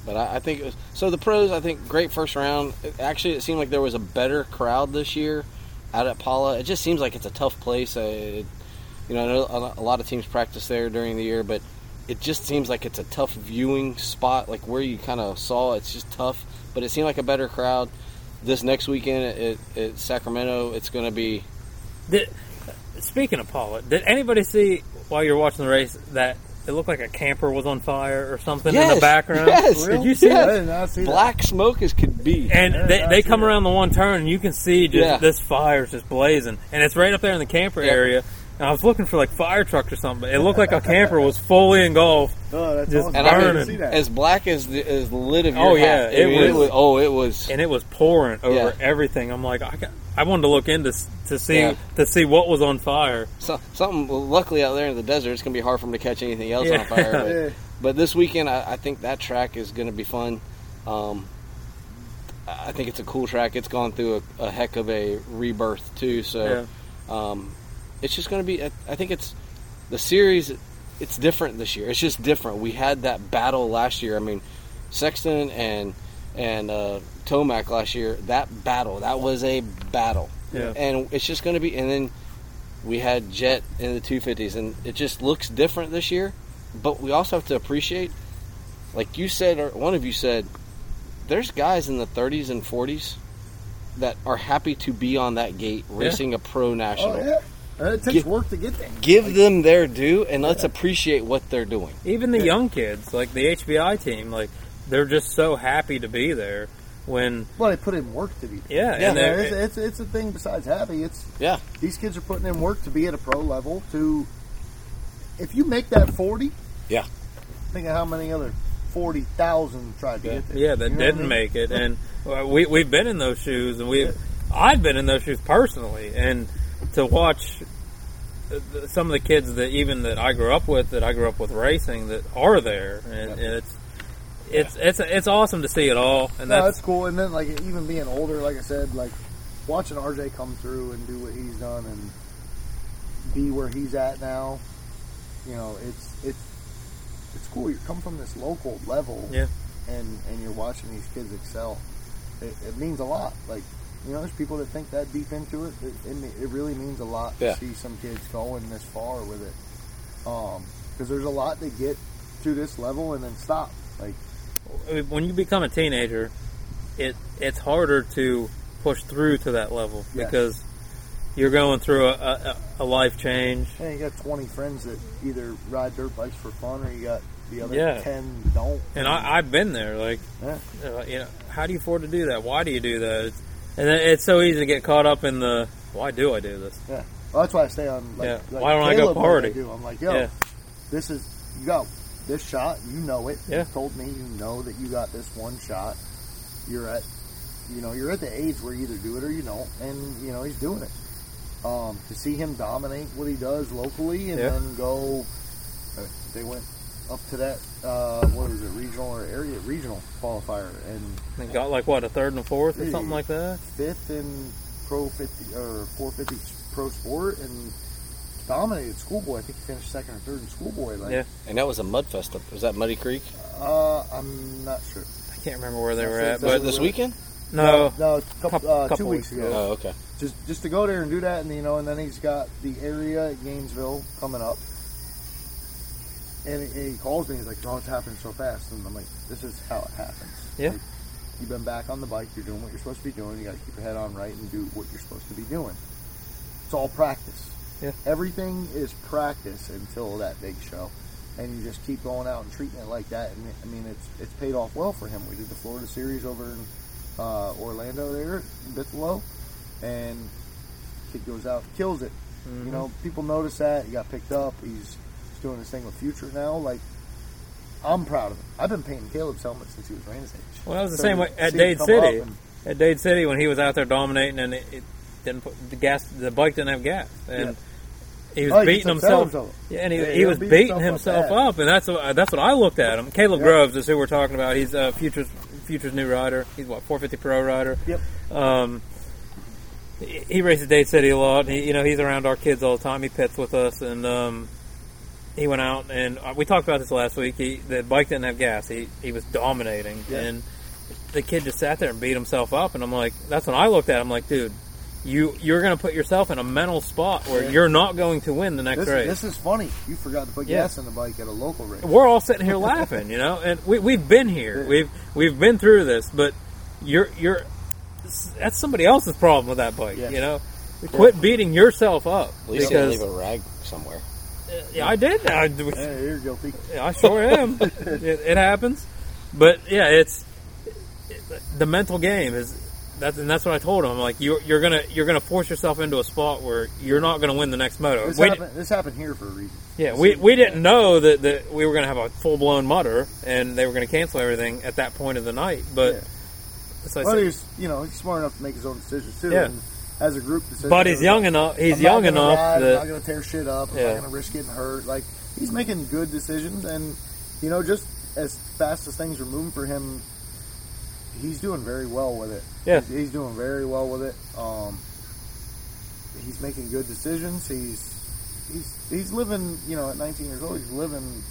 Speaker 1: But I, I think it was so. The pros, I think, great first round. It- actually, it seemed like there was a better crowd this year out at Pala. It just seems like it's a tough place. Uh, it, you know, I know a lot of teams practice there during the year, but it just seems like it's a tough viewing spot. Like where you kind of saw, it's just tough. But it seemed like a better crowd. This next weekend at, at Sacramento, it's going to be.
Speaker 2: Did, speaking of Pala, did anybody see while you were watching the race that it looked like a camper was on fire or something in the background?
Speaker 1: yes.
Speaker 2: Did you see
Speaker 1: Yes.
Speaker 3: I
Speaker 2: that?
Speaker 3: did not see that.
Speaker 1: Black smoke as could be.
Speaker 2: And they, they come
Speaker 3: that.
Speaker 2: around the one turn, and you can see just
Speaker 1: Yeah.
Speaker 2: this fire's just blazing, and it's right up there in the camper
Speaker 1: Yeah.
Speaker 2: area. And I was looking for like fire trucks or something. But it looked like a camper was fully engulfed.
Speaker 3: Oh, that's
Speaker 2: Just
Speaker 3: awesome.
Speaker 1: and I
Speaker 3: I
Speaker 1: mean,
Speaker 3: didn't see that.
Speaker 1: as black as the, as the lid of your
Speaker 2: Oh,
Speaker 1: hat.
Speaker 2: yeah, it
Speaker 1: I mean,
Speaker 2: was-
Speaker 1: Oh, it was.
Speaker 2: and it was pouring over
Speaker 1: Yeah.
Speaker 2: everything. I'm like, I, got, I wanted to look into s- to see
Speaker 1: Yeah.
Speaker 2: to see what was on fire.
Speaker 1: So, something well, luckily out there in the desert, it's gonna be hard for them to catch anything else
Speaker 2: Yeah.
Speaker 1: on fire. But,
Speaker 3: Yeah.
Speaker 1: but this weekend, I, I think that track is gonna be fun. Um, I think it's a cool track. It's gone through a, a heck of a rebirth too. So, um, it's just gonna be. I think it's the series. It's different this year. It's just different. We had that battle last year. I mean, Sexton and and uh, Tomac last year. That battle. That was a battle.
Speaker 2: Yeah.
Speaker 1: And it's just going to be. And then we had Jet in the 250s, and it just looks different this year. But we also have to appreciate, like you said, or one of you said, there's guys in the 30s and 40s that are happy to be on that gate racing a pro national.
Speaker 3: Oh, yeah. And it takes
Speaker 1: Give-
Speaker 3: work to get there.
Speaker 1: Give them their due, and let's appreciate what they're doing.
Speaker 2: Even the young kids, like the HBI team, like they're just so happy to be there. When
Speaker 3: Well, they put in work to be there.
Speaker 2: yeah,
Speaker 1: Yeah,
Speaker 2: and
Speaker 3: Yeah,
Speaker 2: they're,
Speaker 3: it's, it's, it's a thing besides happy. It's
Speaker 1: Yeah.
Speaker 3: these kids are putting in work to be at a pro level. To if you make that forty,
Speaker 1: Yeah.
Speaker 3: think of how many other forty thousand tried to get there.
Speaker 2: yeah, that
Speaker 3: You know
Speaker 2: didn't
Speaker 3: mean?
Speaker 2: make it, and uh, we we've been in those shoes, and we've I've been in those shoes personally, and to watch some of the kids that even that I grew up with, that I grew up with racing, that are there, and, and it's it's it's it's awesome to see it all, and
Speaker 3: No,
Speaker 2: that's
Speaker 3: that's cool. And then like even being older, like I said, like watching RJ come through and do what he's done and be where he's at now. You know, it's it's it's cool. You come from this local level,
Speaker 2: Yeah.
Speaker 3: and and you're watching these kids excel. It, it means a lot. Like you know, there's people that think that deep into it. It, it, it really means a lot to see some kids going this far with it. Um, because there's a lot to get to this level and then stop. Like
Speaker 2: when you become a teenager, it it's harder to push through to that level
Speaker 3: Yes.
Speaker 2: because you're going through a, a, a life change.
Speaker 3: Yeah, you got 20 friends that either ride dirt bikes for fun or you got the other
Speaker 2: Yeah.
Speaker 3: 10 don't.
Speaker 2: And I, I've been there. Like,
Speaker 3: Yeah.
Speaker 2: uh, you know, how do you afford to do that? Why do you do that? It's, and it's so easy to get caught up in the why do I do this?
Speaker 3: Yeah. Well, that's why I stay on. Like,
Speaker 2: Yeah.
Speaker 3: like
Speaker 2: Why don't I go
Speaker 3: Caleb,
Speaker 2: party?
Speaker 3: do. I'm like, yo,
Speaker 2: Yeah.
Speaker 3: this is you got this shot. You know it.
Speaker 2: Yeah.
Speaker 3: You told me you know that you got this one shot. You're at, you know, you're at the age where you either do it or you don't, and you know he's doing it. Um, to see him dominate what he does locally and
Speaker 2: Yeah.
Speaker 3: then go, uh, they went up to that uh, what was it regional or area regional qualifier and
Speaker 2: they got like what a third and a fourth or something like that.
Speaker 3: fifth in pro 50 or 450 pro sport and dominated schoolboy. I think he finished second or third in schoolboy. Like,
Speaker 2: Yeah.
Speaker 1: And that was a mud fest. Up, was that Muddy Creek?
Speaker 3: uh, I'm not sure.
Speaker 2: I can't remember where they were at, but
Speaker 1: this weekend?
Speaker 2: no,
Speaker 3: no, a couple,
Speaker 2: Couple-
Speaker 3: uh,
Speaker 2: couple
Speaker 3: two weeks
Speaker 2: weeks
Speaker 3: ago.
Speaker 1: Oh, okay.
Speaker 3: Just just to go there and do that, and you know, and then he's got the area at Gainesville coming up. And he, he calls me. He's like, "Oh, it's happening so fast," and I'm like, "This is how it happens."
Speaker 2: Yeah.
Speaker 3: Like, you've been back on the bike. You're doing what you're supposed to be doing. You got to keep your head on right and do what you're supposed to be doing. It's all practice.
Speaker 2: Yeah.
Speaker 3: Everything is practice until that big show, and you just keep going out and treating it like that. And I mean, it's it's paid off well for him. We did the Florida Series over in uh, Orlando there, in Bithlo, and kid goes out, kills it.
Speaker 2: Mm-hmm.
Speaker 3: You know, people notice that he got picked up. He's doing this thing with Future now. Like, I'm proud of him. I've been painting Caleb's helmet since he was Raina's age.
Speaker 2: Well, that was the
Speaker 3: So
Speaker 2: same way at Dade City.
Speaker 3: and-
Speaker 2: At Dade City, when he was out there dominating, and it, it didn't put the gas, the bike didn't have gas, and he was
Speaker 3: Oh,
Speaker 2: beating himself.
Speaker 3: himself.
Speaker 2: Yeah, and he,
Speaker 3: Yeah,
Speaker 2: he
Speaker 3: he'll
Speaker 2: was
Speaker 3: beat
Speaker 2: beating
Speaker 3: himself
Speaker 2: himself
Speaker 3: up
Speaker 2: and that's what that's what I looked at him. Caleb
Speaker 3: Yeah.
Speaker 2: Groves is who we're talking about. He's a futures futures new rider. He's what 450 pro rider.
Speaker 3: Yep.
Speaker 2: Um, he, he races Dade City a lot. He, you know, he's around our kids all the time. He pits with us, and um, he went out and uh, we talked about this last week. He the bike didn't have gas. He he was dominating,
Speaker 3: Yeah.
Speaker 2: and the kid just sat there and beat himself up. And I'm like, that's when I looked at him like, dude. You you're going to put yourself in a mental spot where
Speaker 3: Yeah.
Speaker 2: you're not going to win the next
Speaker 3: This,
Speaker 2: race.
Speaker 3: this is funny. You forgot to put
Speaker 2: Yeah.
Speaker 3: gas in the bike at a local race.
Speaker 2: we're all sitting here laughing, you know, and we we've been here,
Speaker 3: Yeah.
Speaker 2: we've we've been through this, but you're you're that's somebody else's problem with that bike,
Speaker 3: Yeah.
Speaker 2: you know. Quit beating yourself up
Speaker 1: At least you didn't
Speaker 2: because
Speaker 1: leave a rag somewhere.
Speaker 2: Yeah, I did. I,
Speaker 3: Hey, you're guilty.
Speaker 2: I sure am. it, it happens, but yeah, it's the mental game is that's and that's what I told him. Like you're you're gonna you're gonna force yourself into a spot where you're not gonna win the next moto.
Speaker 3: This
Speaker 2: We-
Speaker 3: happened, this happened here for a reason.
Speaker 2: Yeah, we, we didn't know that, that we were going to have a full blown mutter and they were going to cancel everything at that point of the night. But
Speaker 3: Yeah.
Speaker 2: so I
Speaker 3: But
Speaker 2: said-
Speaker 3: he's, you know, he's smart enough to make his own decisions too.
Speaker 2: Yeah.
Speaker 3: And as a group, decision,
Speaker 2: but he's young enough. He's young enough
Speaker 3: ride, I'm not going to tear shit up. I'm
Speaker 2: Yeah.
Speaker 3: not going to risk getting hurt. Like he's making good decisions, and you know, just as fast as things are moving for him, he's doing very well with it.
Speaker 2: Yeah.
Speaker 3: he's, he's doing very well with it. Um, he's making good decisions. He's he's he's living. You know, at 19 years old, he's living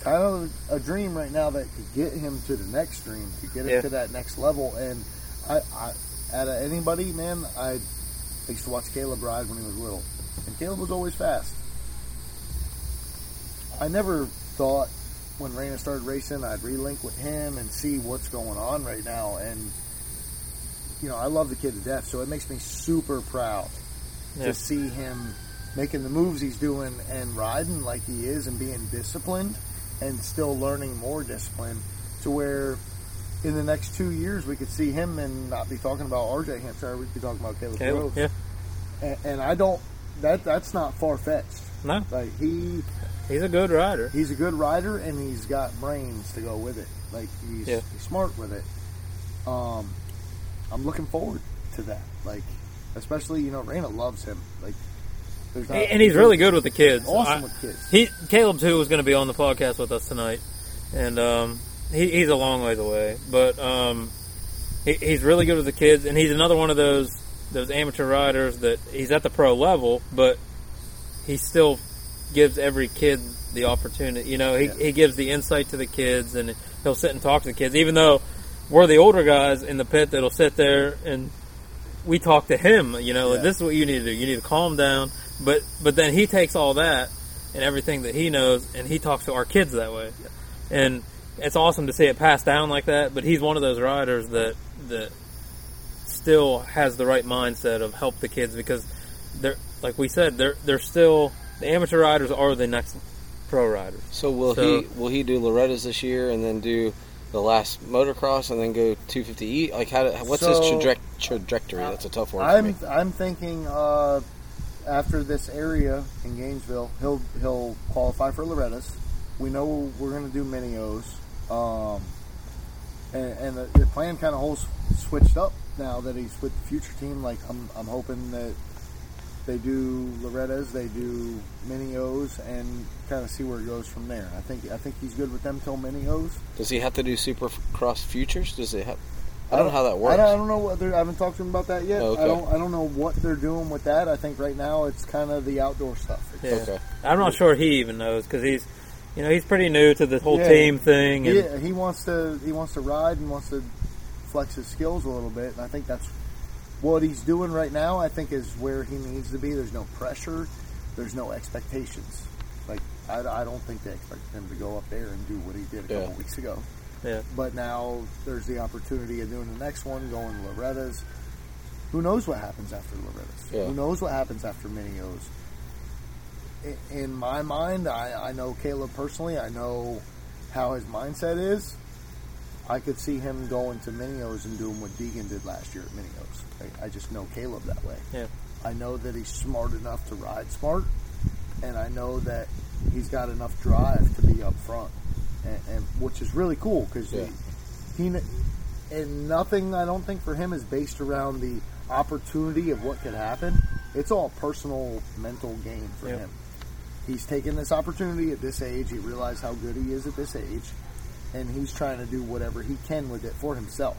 Speaker 3: kind of a dream right now that could get him to the next dream, to get him
Speaker 2: Yeah.
Speaker 3: to that next level. And I, I out of anybody, man, I used to watch Caleb ride when he was little, and Caleb was always fast. I never thought when Raina started racing, I'd relink with him and see what's going on right now. And you know, I love the kid to death, so it makes me super proud
Speaker 2: Yeah.
Speaker 3: to see him making the moves he's doing and riding like he is and being disciplined and still learning more discipline to where in the next two years we could see him and not be talking about RJ Hampshire, we could be talking about Caleb
Speaker 2: Caleb, yeah,
Speaker 3: And, and I don't that that's not far fetched.
Speaker 2: no,
Speaker 3: Like he
Speaker 2: he's a good rider.
Speaker 3: he's a good rider and he's got brains to go with it. Like he's,
Speaker 2: Yeah.
Speaker 3: he's smart with it. Um, I'm looking forward to that. Like especially you know Raina loves him. Like there's not,
Speaker 2: and he's really good with the kids.
Speaker 3: awesome
Speaker 2: I-
Speaker 3: with kids.
Speaker 2: He Caleb too was going to be on the podcast with us tonight, and um, he, he's a long ways away, but um, he, he's really good with the kids, and he's another one of those those amateur riders that he's at the pro level, but he still gives every kid the opportunity. You know, he,
Speaker 3: Yeah.
Speaker 2: he gives the insight to the kids, and he'll sit and talk to the kids, even though we're the older guys in the pit that'll sit there and we talk to him. You know, like, this is what you need to do. You need to calm down. But but then he takes all that and everything that he knows, and he talks to our kids that way. And it's awesome to see it passed down like that. But he's one of those riders that that still has the right mindset of help the kids because they're like we said they're they're still the amateur riders are the next pro riders.
Speaker 1: So will
Speaker 2: So-
Speaker 1: he will he do Loretta's this year and then do the last motocross and then go 250e? Like how? do- What's his
Speaker 3: So-
Speaker 1: traje- trajectory? That's a tough word for
Speaker 3: I'm
Speaker 1: me.
Speaker 3: I'm thinking uh, after this area in Gainesville, he'll he'll qualify for Loretta's. We know we're going to do mini O's, um, and, and the, the plan kind of holds switched up now that he's with the future team. Like I'm I'm hoping that they do Loretta's, they do mini O's, and kind of see where it goes from there. I think I think he's good with them till mini O's.
Speaker 1: Does he have to do super Supercross futures? Does it have? I don't know how that
Speaker 3: I
Speaker 1: works.
Speaker 3: don't, I don't know what they're. I haven't talked to him about that yet.
Speaker 1: Oh, okay.
Speaker 3: I don't. I don't know what they're doing with that. I think right now it's kind of the outdoor stuff.
Speaker 2: Yeah.
Speaker 1: Okay.
Speaker 2: I'm not sure he even knows because he's you know he's pretty new to the whole
Speaker 3: Yeah.
Speaker 2: team thing. And,
Speaker 3: Yeah, he wants to. He wants to ride and wants to flex his skills a little bit. And I think that's what he's doing right now. I think is where he needs to be. There's no pressure. There's no expectations. Like I, I don't think they expect him to go up there and do what he did a
Speaker 1: Yeah.
Speaker 3: couple weeks ago.
Speaker 2: Yeah.
Speaker 3: But now there's the opportunity of doing the next one, going to Loretta's. Who knows what happens after Loretta's?
Speaker 1: Yeah.
Speaker 3: Who knows what happens after Mini O's? I- In my mind, I, I know Caleb personally. I know how his mindset is. I could see him going to Mini O's and doing what Deegan did last year at Mini O's. I, I just know Caleb that way.
Speaker 2: Yeah.
Speaker 3: I know that he's smart enough to ride smart, and I know that he's got enough drive to be up front, and, and which is really cool because
Speaker 1: Yeah.
Speaker 3: he, he and nothing I don't think for him is based around the opportunity of what could happen. it's all personal mental gain for
Speaker 2: Yep.
Speaker 3: him. He's taken this opportunity at this age. He realized how good he is at this age, and he's trying to do whatever he can with it for himself.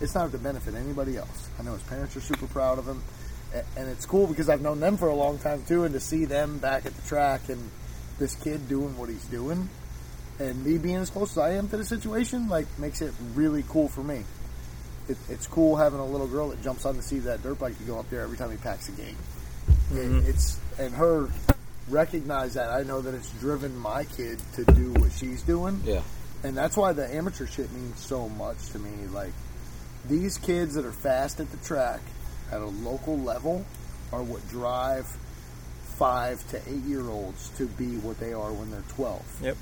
Speaker 3: It's not to benefit anybody else. I know his parents are super proud of him, and it's cool because I've known them for a long time too, and to see them back at the track and this kid doing what he's doing, and me being as close as I am to the situation, like makes it really cool for me. It, it's cool having a little girl that jumps on the seat of that dirt bike to go up there every time he packs a game. Mm-hmm. It, it's and her recognize that. I know that it's driven my kid to do what she's doing,
Speaker 1: Yeah.
Speaker 3: and that's why the amateur shit means so much to me. Like these kids that are fast at the track at a local level are what drive five to eight year olds to be what they are when they're twelve
Speaker 2: Yep.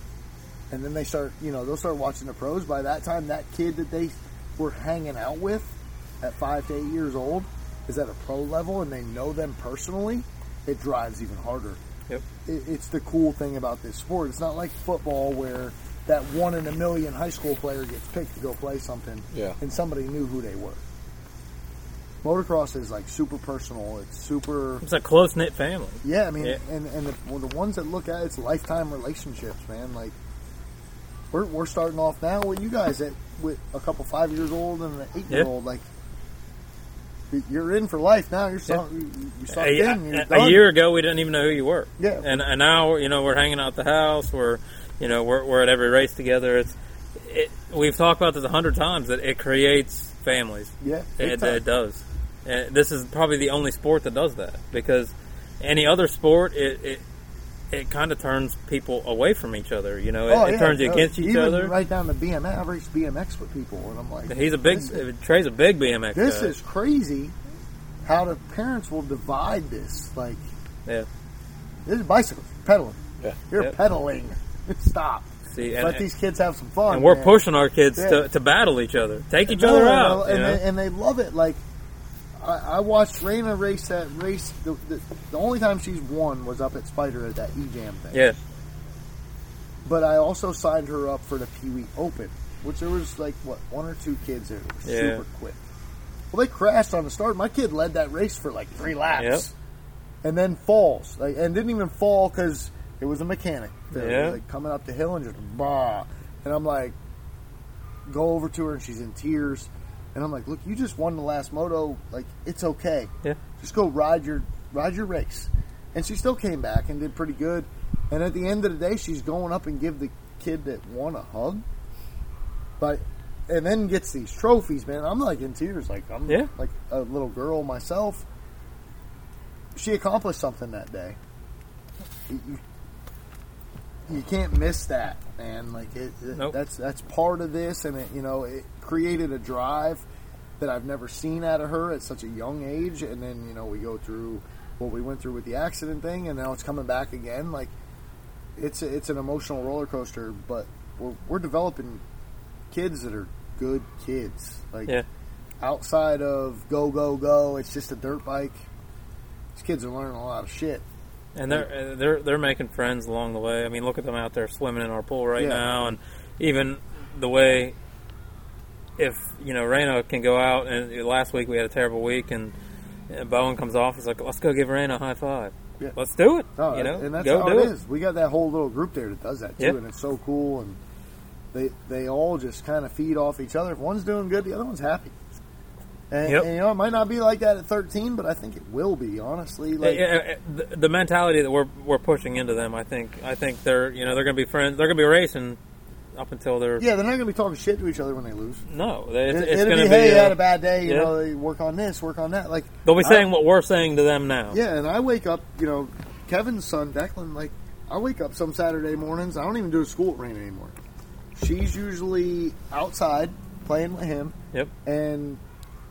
Speaker 3: and then they start you know they'll start watching the pros by that time that kid that they were hanging out with at five to eight years old is at a pro level and they know them personally it drives even harder
Speaker 2: Yep.
Speaker 3: it, it's the cool thing about this sport it's not like football where that one in a million high school player gets picked to go play something
Speaker 1: Yeah.
Speaker 3: and somebody knew who they were motocross is like super personal it's super
Speaker 2: It's a close knit family.
Speaker 3: yeah, I mean,
Speaker 2: Yeah.
Speaker 3: and and the, well, the ones that look at it, it's lifetime relationships, man. Like we're we're starting off now with you guys at with a couple five years old and an eight year old. Like you're in for life now. You're
Speaker 2: Yeah.
Speaker 3: so, you,
Speaker 2: A,
Speaker 3: in.
Speaker 2: A- a year ago, we didn't even know who you were.
Speaker 3: Yeah.
Speaker 2: And, and now, you know, we're hanging out at the house. We're, you know, we're, we're at every race together. It's, it, we've talked about this a hundred times that it creates families.
Speaker 3: Yeah,
Speaker 2: It, it does. And this is probably the only sport that does that because any other sport, it, it, it kind of turns people away from each other. You know, it,
Speaker 3: Oh,
Speaker 2: it turns you against each
Speaker 3: even
Speaker 2: other.
Speaker 3: Right down to BMX. I race BMX with people, and I'm like,
Speaker 2: He's a big,
Speaker 3: is,
Speaker 2: Trey's a big BMX
Speaker 3: this
Speaker 2: guy.
Speaker 3: is crazy. How the parents will divide this. Like
Speaker 2: yeah.
Speaker 3: this is bicycles pedaling.
Speaker 1: Yeah.
Speaker 3: You're
Speaker 2: Yep.
Speaker 3: pedaling. Stop.
Speaker 2: See, and,
Speaker 3: Let these kids have some fun.
Speaker 2: and we're
Speaker 3: man.
Speaker 2: pushing our kids
Speaker 3: Yeah.
Speaker 2: to, to battle each other, take each
Speaker 3: No,
Speaker 2: other
Speaker 3: no,
Speaker 2: out.
Speaker 3: no, and, they, and they love it. Like I, I watched Raina race that race. The, the, the only time she's won was up at Spider at that E Jam thing.
Speaker 2: yeah,
Speaker 3: But I also signed her up for the Pee Wee Open, which there was like what one or two kids there that were
Speaker 2: Yeah.
Speaker 3: super quick. Well, they crashed on the start. My kid led that race for like three laps,
Speaker 2: Yep.
Speaker 3: and then falls, like, and didn't even fall because it was a mechanic. Were,
Speaker 2: Yeah.
Speaker 3: like coming up the hill and just bah. And I'm like, go over to her, and she's in tears. And I'm like, look, you just won the last moto. Like, it's okay.
Speaker 2: Yeah.
Speaker 3: Just go ride your ride your race. And she still came back and did pretty good. And at the end of the day, she's going up and give the kid that won a hug. But and then gets these trophies, man. I'm like in tears, like I'm
Speaker 2: Yeah.
Speaker 3: like a little girl myself. She accomplished something that day. You, you, can't miss that, man. Like it, it-
Speaker 2: Nope.
Speaker 3: that's that's part of this, and it you know it created a drive that I've never seen out of her at such a young age. And then you know we go through what we went through with the accident thing, and now it's coming back again. Like it's a, it's an emotional roller coaster, but we're we're developing kids that are good kids. Like
Speaker 2: yeah,
Speaker 3: outside of go go go, it's just a dirt bike. These kids are learning a lot of shit.
Speaker 2: and they're they're they're making friends along the way. I mean, look at them out there swimming in our pool right
Speaker 3: Yeah.
Speaker 2: now, and even the way if you know Reno can go out and last week we had a terrible week and. and Bowen comes off. He's like, "Let's go give Reno a high five.
Speaker 3: Yeah.
Speaker 2: Let's do it.
Speaker 3: No,
Speaker 2: you know,
Speaker 3: and that's
Speaker 2: go
Speaker 3: how
Speaker 2: do
Speaker 3: it
Speaker 2: it.
Speaker 3: is. We got that whole little group there that does that too,
Speaker 2: Yeah.
Speaker 3: and it's so cool. And they they all just kind of feed off each other. If one's doing good, the other one's happy. And,
Speaker 2: Yep.
Speaker 3: and, you know, it might not be like that at 13, but I think it will be. Honestly, like
Speaker 2: yeah, the, the mentality that we're we're pushing into them, I think, I think they're you know they're going to be friends. They're going to be racing up until they're
Speaker 3: yeah, they're not going to be talking shit to each other when they lose.
Speaker 2: no. They, it's
Speaker 3: It,
Speaker 2: it's
Speaker 3: it'll
Speaker 2: going
Speaker 3: be,
Speaker 2: to be.
Speaker 3: hey, you
Speaker 2: uh,
Speaker 3: had a bad day. You
Speaker 2: yeah.
Speaker 3: know, they work on this, work on that. Like
Speaker 2: they'll be
Speaker 3: I-
Speaker 2: saying what we're saying to them now.
Speaker 3: Yeah, and I wake up, you know, Kevin's son, Declan, like, I wake up some Saturday mornings. I don't even do a school at rain anymore. She's usually outside playing with him,
Speaker 2: Yep.
Speaker 3: and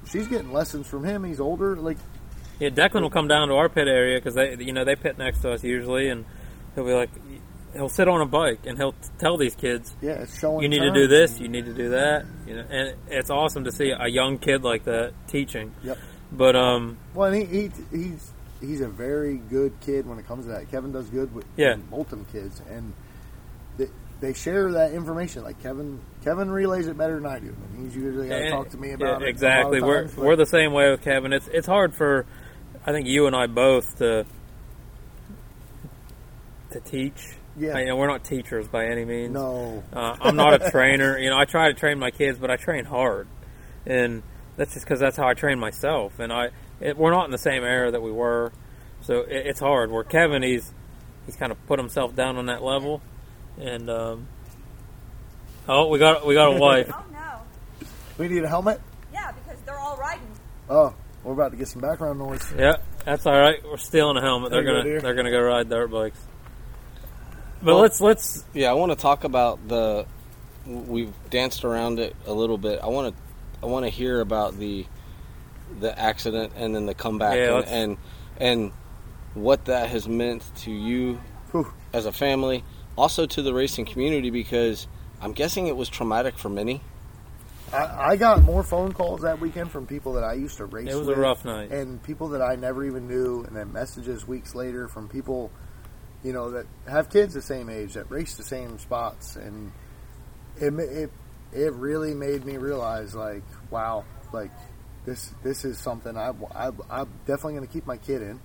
Speaker 3: she's getting lessons from him. He's older. Like,
Speaker 2: Yeah, Declan will come down to our pit area because they, you know, they pit next to us usually, and he'll be like, he'll sit on a bike and he'll tell these kids,
Speaker 3: yeah, it's showing.
Speaker 2: you need to do this, you need to do that, you know, and it's awesome to see a young kid like that teaching.
Speaker 3: Yep.
Speaker 2: But um,
Speaker 3: Well, and he, he he's he's a very good kid when it comes to that. Kevin does good with
Speaker 2: Yeah.
Speaker 3: both kids, and they, they share that information. Like Kevin, Kevin relays it better than I do, and he's usually got to talk to me about
Speaker 2: yeah,
Speaker 3: it.
Speaker 2: exactly. We're we're the same way with Kevin. It's it's hard for I think you and I both to to teach.
Speaker 3: Yeah.
Speaker 2: I, you know, we're not teachers by any means.
Speaker 3: No.
Speaker 2: Uh, I'm not a trainer. You know, I try to train my kids, but I train hard, and that's just because that's how I train myself. And I, it, we're not in the same era that we were, so it, it's hard. Where Kevin, he's he's kind of put himself down on that level, and um, oh, we got we got a wife.
Speaker 4: Oh no.
Speaker 3: We need a helmet?
Speaker 4: Yeah, because they're all riding.
Speaker 3: Oh, we're about to get some background noise.
Speaker 2: yeah, that's all right. We're stealing a helmet. They're
Speaker 3: There you go,
Speaker 2: gonna
Speaker 3: dear.
Speaker 2: they're gonna go ride dirt bikes. But
Speaker 1: Well-
Speaker 2: let's let's
Speaker 1: Yeah, I want to talk about the. We've danced around it a little bit. I want to. I want to hear about the, the accident and then the comeback
Speaker 2: Yeah,
Speaker 1: and, and and what that has meant to you
Speaker 3: Whew.
Speaker 1: as a family, also to the racing community because I'm guessing it was traumatic for many.
Speaker 3: I, I got more phone calls that weekend from people that I used to race
Speaker 2: It was a rough night.
Speaker 3: and people that I never even knew, and then messages weeks later from people, you know, that have kids the same age that race the same spots, and it it it really made me realize, like, wow, like this this is something I, I I'm definitely going to keep my kid in.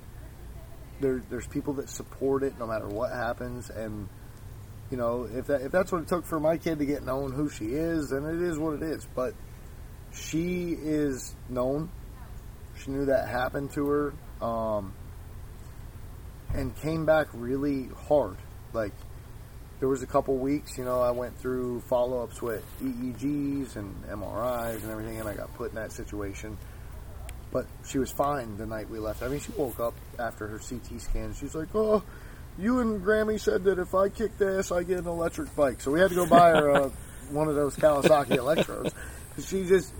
Speaker 3: There, there's people that support it no matter what happens, and you know, if that if that's what it took for my kid to get known who she is, then it is what it is. But she is known. She knew that happened to her, um, and came back really hard. Like there was a couple weeks, you know, I went through follow ups with EEGs and MRIs and everything, and I got put in that situation. But she was fine the night we left. I mean, she woke up after her CT scan. She's like, "Oh, you and Grammy said that if I kicked ass, I get an electric bike." So we had to go buy her uh, one of those Kawasaki Electros. She just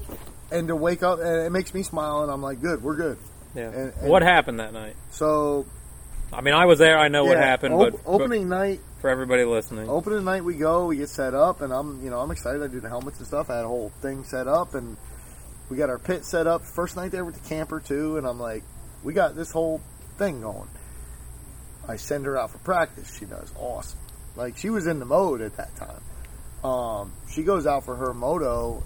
Speaker 3: and to wake up, and it makes me smile, and I'm like, "Good, we're good."
Speaker 2: yeah.
Speaker 3: and- and-
Speaker 2: what happened that night?
Speaker 3: So
Speaker 2: I mean, I was there. I know what happened,
Speaker 3: op-
Speaker 2: but, but
Speaker 3: opening night,
Speaker 2: for everybody listening,
Speaker 3: opening night we go, we get set up, and I'm you know I'm excited. I do the helmets and stuff. I had a whole thing set up, and we got our pit set up. First night there with the camper too, and I'm like, we got this whole thing going. I send her out for practice. She does awesome. Like she was in the mode at that time. Um, she goes out for her moto.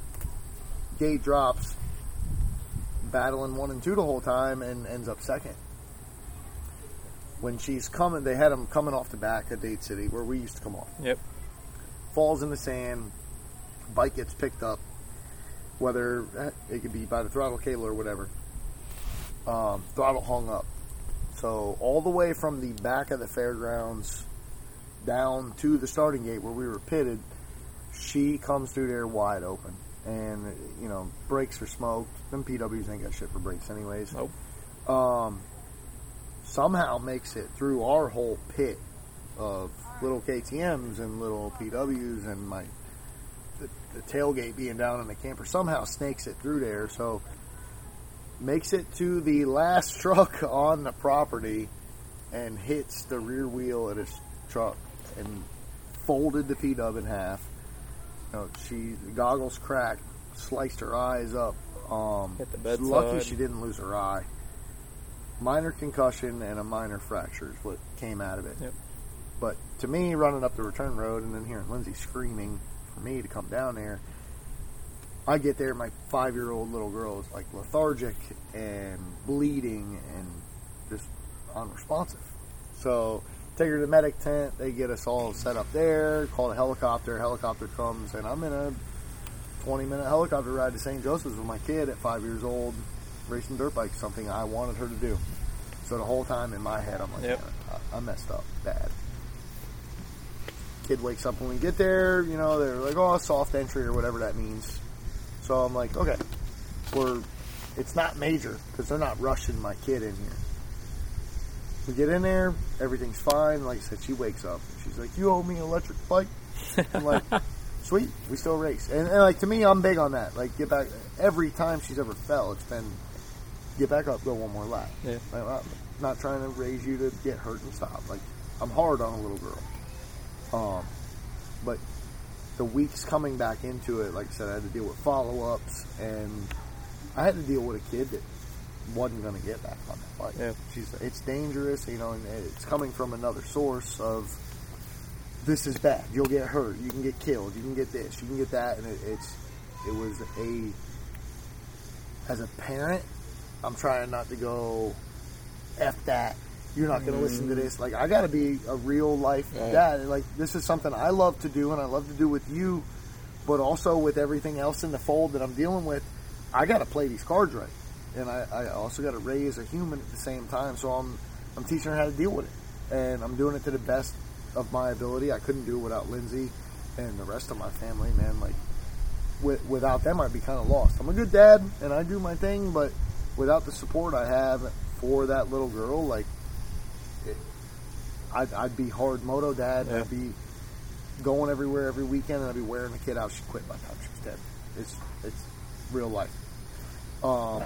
Speaker 3: Gate drops, battling one and two the whole time, and ends up second. When she's coming, they had them coming off the back of Dade City, where we used to come off
Speaker 2: Yep.
Speaker 3: falls in the sand, bike gets picked up, whether eh, it could be by the throttle cable or whatever. Um, throttle hung up. So all the way from the back of the fairgrounds down to the starting gate where we were pitted, she comes through there wide open. And, you know, brakes are smoked. Them PWs ain't got shit for brakes anyways.
Speaker 2: Nope.
Speaker 3: Um, somehow makes it through our whole pit of little KTM's and little PW's and my the, the tailgate being down in the camper somehow snakes it through there. So makes it to the last truck on the property and hits the rear wheel of his truck and folded the P dub in half. You know, she the goggles cracked, sliced her eyes up. Um,
Speaker 2: Hit the
Speaker 3: she's lucky she didn't lose her eye. Minor concussion and a minor fracture is what came out of it.
Speaker 2: Yep.
Speaker 3: But to me, running up the return road and then hearing Lindsay screaming for me to come down there, I get there, my five year old little girl is like lethargic and bleeding and just unresponsive. So take her to the medic tent, they get us all set up there, call a helicopter, helicopter comes, and I'm in a 20 minute helicopter ride to St. Joseph's with my kid at five years old, racing dirt bikes, something I wanted her to do. So the whole time in my head, I'm like,
Speaker 2: Yep.
Speaker 3: I, I messed up bad. Kid wakes up when we get there, you know, they're like, oh, soft entry or whatever that means. So I'm like, okay, we're, it's not major because they're not rushing my kid in here. We get in there, everything's fine. Like I said, she wakes up. She's like, you owe me an electric bike. I'm like, sweet, we still race. And, and like to me, I'm big on that. Like get back. Every time she's ever fell, it's been get back up, go one more lap.
Speaker 2: Yeah.
Speaker 3: Like, I'm not trying to raise you to get hurt and stop. Like I'm hard on a little girl. Um, but the weeks coming back into it, like I said, I had to deal with follow ups, and I had to deal with a kid that wasn't going to get back on that bike.
Speaker 2: Yeah.
Speaker 3: She's it's dangerous, you know, and it's coming from another source of this is bad. You'll get hurt. You can get killed. You can get this. You can get that, and it, it's it was a as a parent, I'm trying not to go f that. You're not going to listen to mm. this. Like I got to be a real life dad. Like this is something I love to do, and I love to do with you, but also with everything else in the fold that I'm dealing with. I got to play these cards right, and I, I also got to raise a human at the same time. So I'm I'm teaching her how to deal with it, and I'm doing it to the best of my ability. I couldn't do it without Lindsay and the rest of my family, man. Like with, without them, I'd be kind of lost. I'm a good dad, and I do my thing, but without the support I have for that little girl, like it, I'd, I'd be hard moto dad.
Speaker 2: Yeah.
Speaker 3: I'd be going everywhere every weekend, and I'd be wearing the kid out. She quit by the time she was dead. It's it's real life. Um,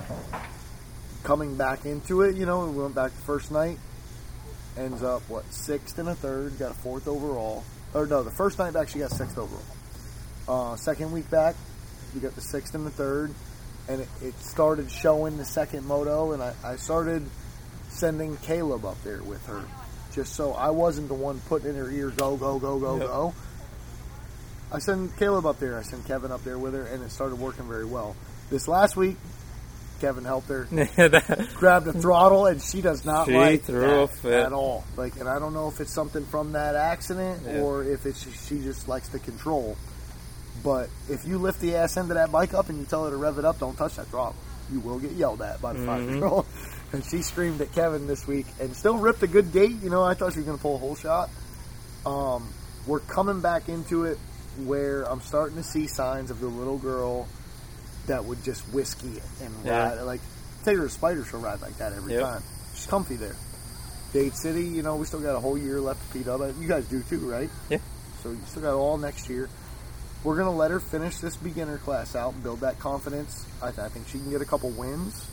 Speaker 3: coming back into it, you know, we went back the first night. Ends up what sixth and a third, got a fourth overall. Or no, the first night back she got sixth overall. Uh, second week back, we got the sixth and the third, and it, it started showing the second moto, and I, I started sending Caleb up there with her, just so I wasn't the one putting in her ear, go, go, go, go,
Speaker 2: Yep.
Speaker 3: go. I sent Caleb up there, I sent Kevin up there with her, and it started working very well. This last week, Kevin helped her, grab the throttle, and she does not
Speaker 2: She
Speaker 3: like
Speaker 2: threw
Speaker 3: that
Speaker 2: a fit.
Speaker 3: at all. Like, and I don't know if it's something from that accident
Speaker 2: Yeah.
Speaker 3: or if it's she just likes to control. But if you lift the ass end of that bike up and you tell her to rev it up, don't touch that throttle. You will get yelled at by the
Speaker 2: Mm-hmm.
Speaker 3: five year old. And she screamed at Kevin this week and still ripped a good gate. You know, I thought she was going to pull a whole shot. Um, we're coming back into it where I'm starting to see signs of the little girl that would just whiskey and
Speaker 2: Yeah.
Speaker 3: ride. Like, take her to Spider, she'll ride like that every
Speaker 2: Yep.
Speaker 3: time. She's comfy there. Dade City, you know, we still got a whole year left to feed up. You guys do too, right?
Speaker 2: Yeah.
Speaker 3: So you still got all next year. We're gonna let her finish this beginner class out and build that confidence. I, I think she can get a couple wins,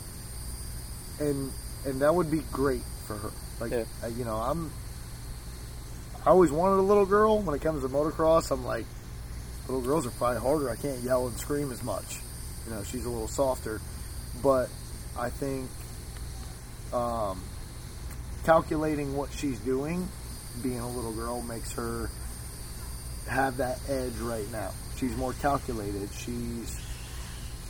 Speaker 3: and and that would be great for her. Like
Speaker 2: Yeah.
Speaker 3: uh, you know, I'm. I always wanted a little girl. When it comes to motocross, I'm like, little girls are probably harder. I can't yell and scream as much. You know, she's a little softer, but I think um, calculating what she's doing, being a little girl, makes her have that edge right now. She's more calculated. She's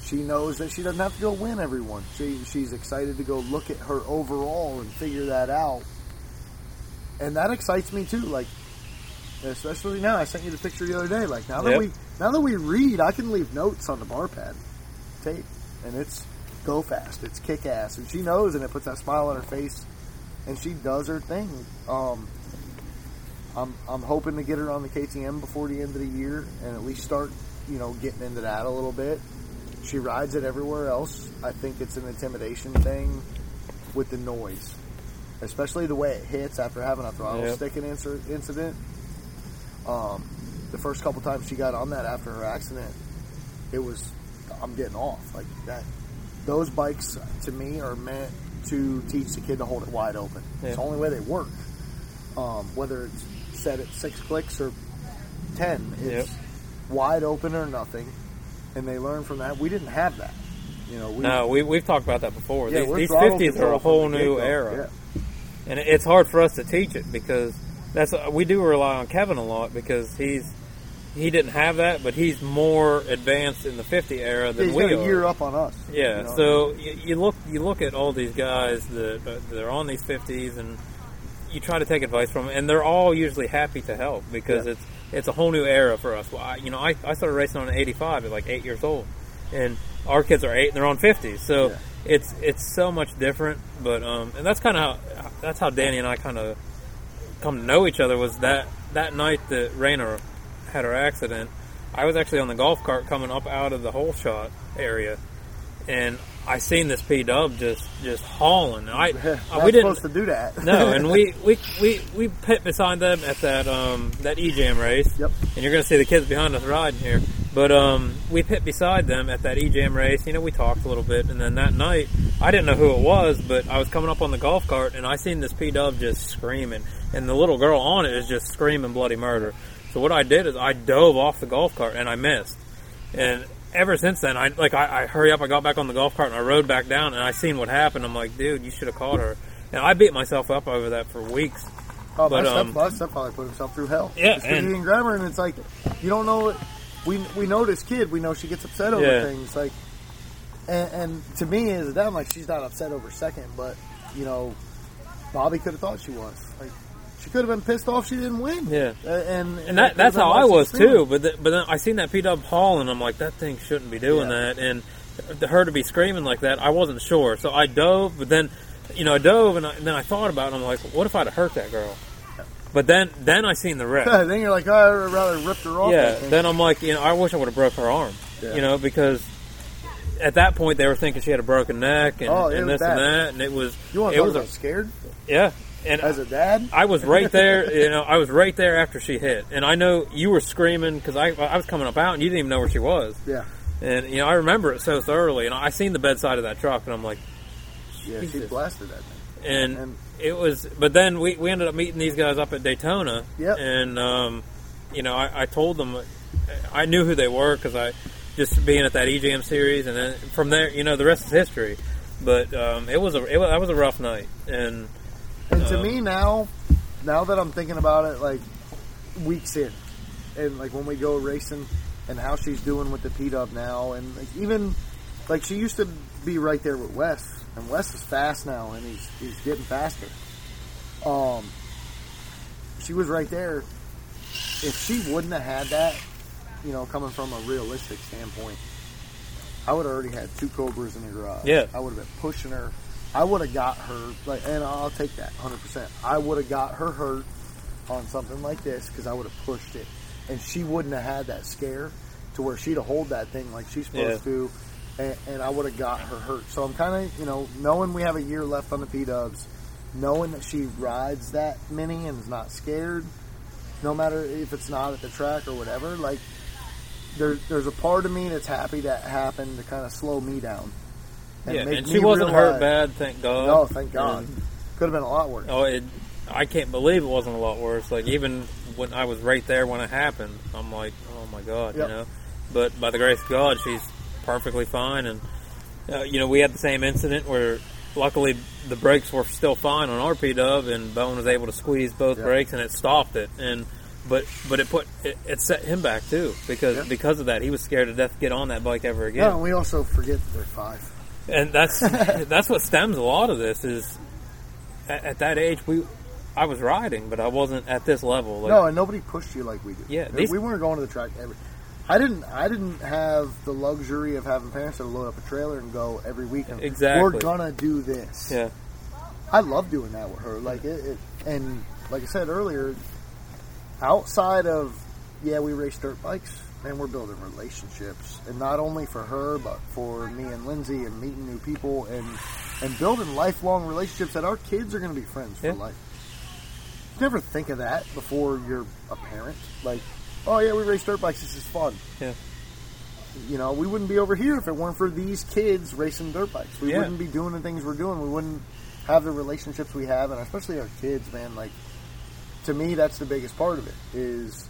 Speaker 3: she knows that she doesn't have to go win everyone. She she's excited to go look at her overall and figure that out. And that excites me too. Like especially now, I sent you the picture the other day. Like now that
Speaker 2: Yep.
Speaker 3: we now that we read, I can leave notes on the bar pad tape, and it's go fast. It's kick ass, and she knows, and it puts that smile on her face, and she does her thing. Um, I'm I'm hoping to get her on the KTM before the end of the year, and at least start, you know, getting into that a little bit. She rides it everywhere else. I think it's an intimidation thing with the noise, especially the way it hits after having a throttle
Speaker 2: Yep.
Speaker 3: sticking incident. Um, the first couple times she got on that after her accident, it was I'm getting off like that. Those bikes to me are meant to teach the kid to hold it wide open. It's the only way they work. Um, whether it's set at six clicks or ten, it's
Speaker 2: Yep.
Speaker 3: wide open or nothing, and they learn from that. We didn't have that. You know, we,
Speaker 2: no, we we've talked about that before.
Speaker 3: yeah,
Speaker 2: these these fifties are a whole new era,
Speaker 3: Yeah.
Speaker 2: and it's hard for us to teach it because that's we do rely on Kevin a lot because he's he didn't have that, but he's more advanced in the fifty era
Speaker 3: Yeah,
Speaker 2: than
Speaker 3: he's
Speaker 2: we
Speaker 3: got a
Speaker 2: are.
Speaker 3: year up on us.
Speaker 2: Yeah,
Speaker 3: you know?
Speaker 2: so you, you look you look at all these guys that uh, that are on these fifties, and you try to take advice from them, and they're all usually happy to help because
Speaker 3: Yeah.
Speaker 2: it's it's a whole new era for us. Well, I, you know, I, I started racing on an eighty five at like eight years old, and our kids are eight and they're on fifties, so
Speaker 3: Yeah.
Speaker 2: it's it's so much different. But um, and that's kind of how that's how Danny and I kind of come to know each other was that that night that Rainer had her accident. I was actually on the golf cart coming up out of the hole shot area, and I seen this P Dub just just hauling. I, we didn't
Speaker 3: supposed to do that.
Speaker 2: no, and we, we we we pit beside them at that um that E Jam race.
Speaker 3: Yep.
Speaker 2: And you're gonna see the kids behind us riding here. But um we pit beside them at that E Jam race. You know, we talked a little bit, and then that night I didn't know who it was, but I was coming up on the golf cart and I seen this P Dub just screaming, and the little girl on it is just screaming bloody murder. So what I did is I dove off the golf cart and I missed, and ever since then, I like I, I hurry up. I got back on the golf cart and I rode back down, and I seen what happened. I'm like, dude, you should have caught her. And I beat myself up over that for weeks.
Speaker 3: Oh,
Speaker 2: But,
Speaker 3: my,
Speaker 2: um,
Speaker 3: step, my step probably put himself through hell.
Speaker 2: Yeah,
Speaker 3: Just
Speaker 2: and-
Speaker 3: he didn't grab her, and it's like you don't know. We we know this kid. We know she gets upset over
Speaker 2: Yeah.
Speaker 3: things. Like, and, and to me as a dad, I'm like she's not upset over second, but you know, Bobby could have thought she was. She could have been pissed off she didn't win.
Speaker 2: Yeah.
Speaker 3: Uh, and
Speaker 2: And that, that's how I was too. But th- but then I seen that P Dub haul, and I'm like, that thing shouldn't be doing
Speaker 3: Yeah.
Speaker 2: that. And to her to be screaming like that, I wasn't sure. So I dove, but then you know I dove, and, I, and then I thought about it. and I'm like, what if I'd have hurt that girl? But then then I seen the wreck.
Speaker 3: then you're like, oh, I'd rather ripped her off.
Speaker 2: yeah. Then I'm like, you know, I wish I would have broke her arm.
Speaker 3: Yeah.
Speaker 2: You know, because at that point they were thinking she had a broken neck and,
Speaker 3: Oh,
Speaker 2: and this and that, and it was
Speaker 3: you want
Speaker 2: it
Speaker 3: to talk
Speaker 2: was a
Speaker 3: scared
Speaker 2: yeah. And
Speaker 3: as a dad?
Speaker 2: I was right there, you know, I was right there after she hit, and I know you were screaming because I, I was coming up out, and you didn't even know where she was,
Speaker 3: Yeah,
Speaker 2: and you know, I remember it so thoroughly, and I seen the bedside of that truck, and I'm like,
Speaker 3: yeah, she blasted that thing.
Speaker 2: and,
Speaker 3: And-
Speaker 2: it was, but then we, we ended up meeting these guys up at Daytona,
Speaker 3: Yep.
Speaker 2: and um, you know, I, I told them, I knew who they were because I just being at that EJM series, and then from there, you know, the rest is history. But um, it was a it was, that was a rough night, and
Speaker 3: And to me now, now that I'm thinking about it, like weeks in, and like when we go racing, and how she's doing with the P Dub now, and like, even like she used to be right there with Wes, and Wes is fast now, and he's he's getting faster. Um, she was right there. If she wouldn't have had that, you know, coming from a realistic standpoint, I would have already had two Cobras in the garage.
Speaker 2: Yeah.
Speaker 3: I would have been pushing her. I would have got her, like, and I'll take that 100%. I would have got her hurt on something like this because I would have pushed it. And she wouldn't have had that scare to where she'd have hold that thing like she's supposed
Speaker 2: Yeah.
Speaker 3: to. And, and I would have got her hurt. So I'm kind of, you know, knowing we have a year left on the P Dubs, knowing that she rides that mini and is not scared, no matter if it's not at the track or whatever, like, there, there's a part of me that's happy that happened to kind of slow me down.
Speaker 2: Yeah,
Speaker 3: make
Speaker 2: and she wasn't hurt bad, thank God.
Speaker 3: No, thank God.
Speaker 2: And-
Speaker 3: Could have been a lot worse.
Speaker 2: Oh, it, I can't believe it wasn't a lot worse. Like even when I was right there when it happened, I'm like, oh my god,
Speaker 3: Yep.
Speaker 2: you know. But by the grace of God, she's perfectly fine. And uh, you know, we had the same incident where, luckily, the brakes were still fine on our P Dub, and Bowen was able to squeeze both
Speaker 3: Yep.
Speaker 2: brakes, and it stopped it. And but but it put it, it set him back too because
Speaker 3: Yep.
Speaker 2: because of that, he was scared to death to get on that bike ever again.
Speaker 3: Yeah, and we also forget that they're five.
Speaker 2: And that's that's what stems a lot of this is at, at that age we I was riding, but I wasn't at this level. Like,
Speaker 3: no, and nobody pushed you like we did.
Speaker 2: Yeah,
Speaker 3: we,
Speaker 2: these-
Speaker 3: we weren't going to the track every. I didn't. I didn't have the luxury of having parents that would load up a trailer and go every weekend.
Speaker 2: Exactly.
Speaker 3: We're gonna do this.
Speaker 2: yeah,
Speaker 3: I love doing that with her. Like it, it, and like I said earlier, outside of yeah, we race dirt bikes, and we're building relationships, and not only for her, but for me and Lindsay, and meeting new people, and and building lifelong relationships that our kids are going to be friends for
Speaker 2: Yeah.
Speaker 3: life. Never think of that before you're a parent. Like, oh yeah, we race dirt bikes. This is fun.
Speaker 2: yeah,
Speaker 3: You know, we wouldn't be over here if it weren't for these kids racing dirt bikes. We
Speaker 2: Yeah.
Speaker 3: wouldn't be doing the things we're doing. We wouldn't have the relationships we have, and especially our kids, man. Like, to me, that's the biggest part of it. Is,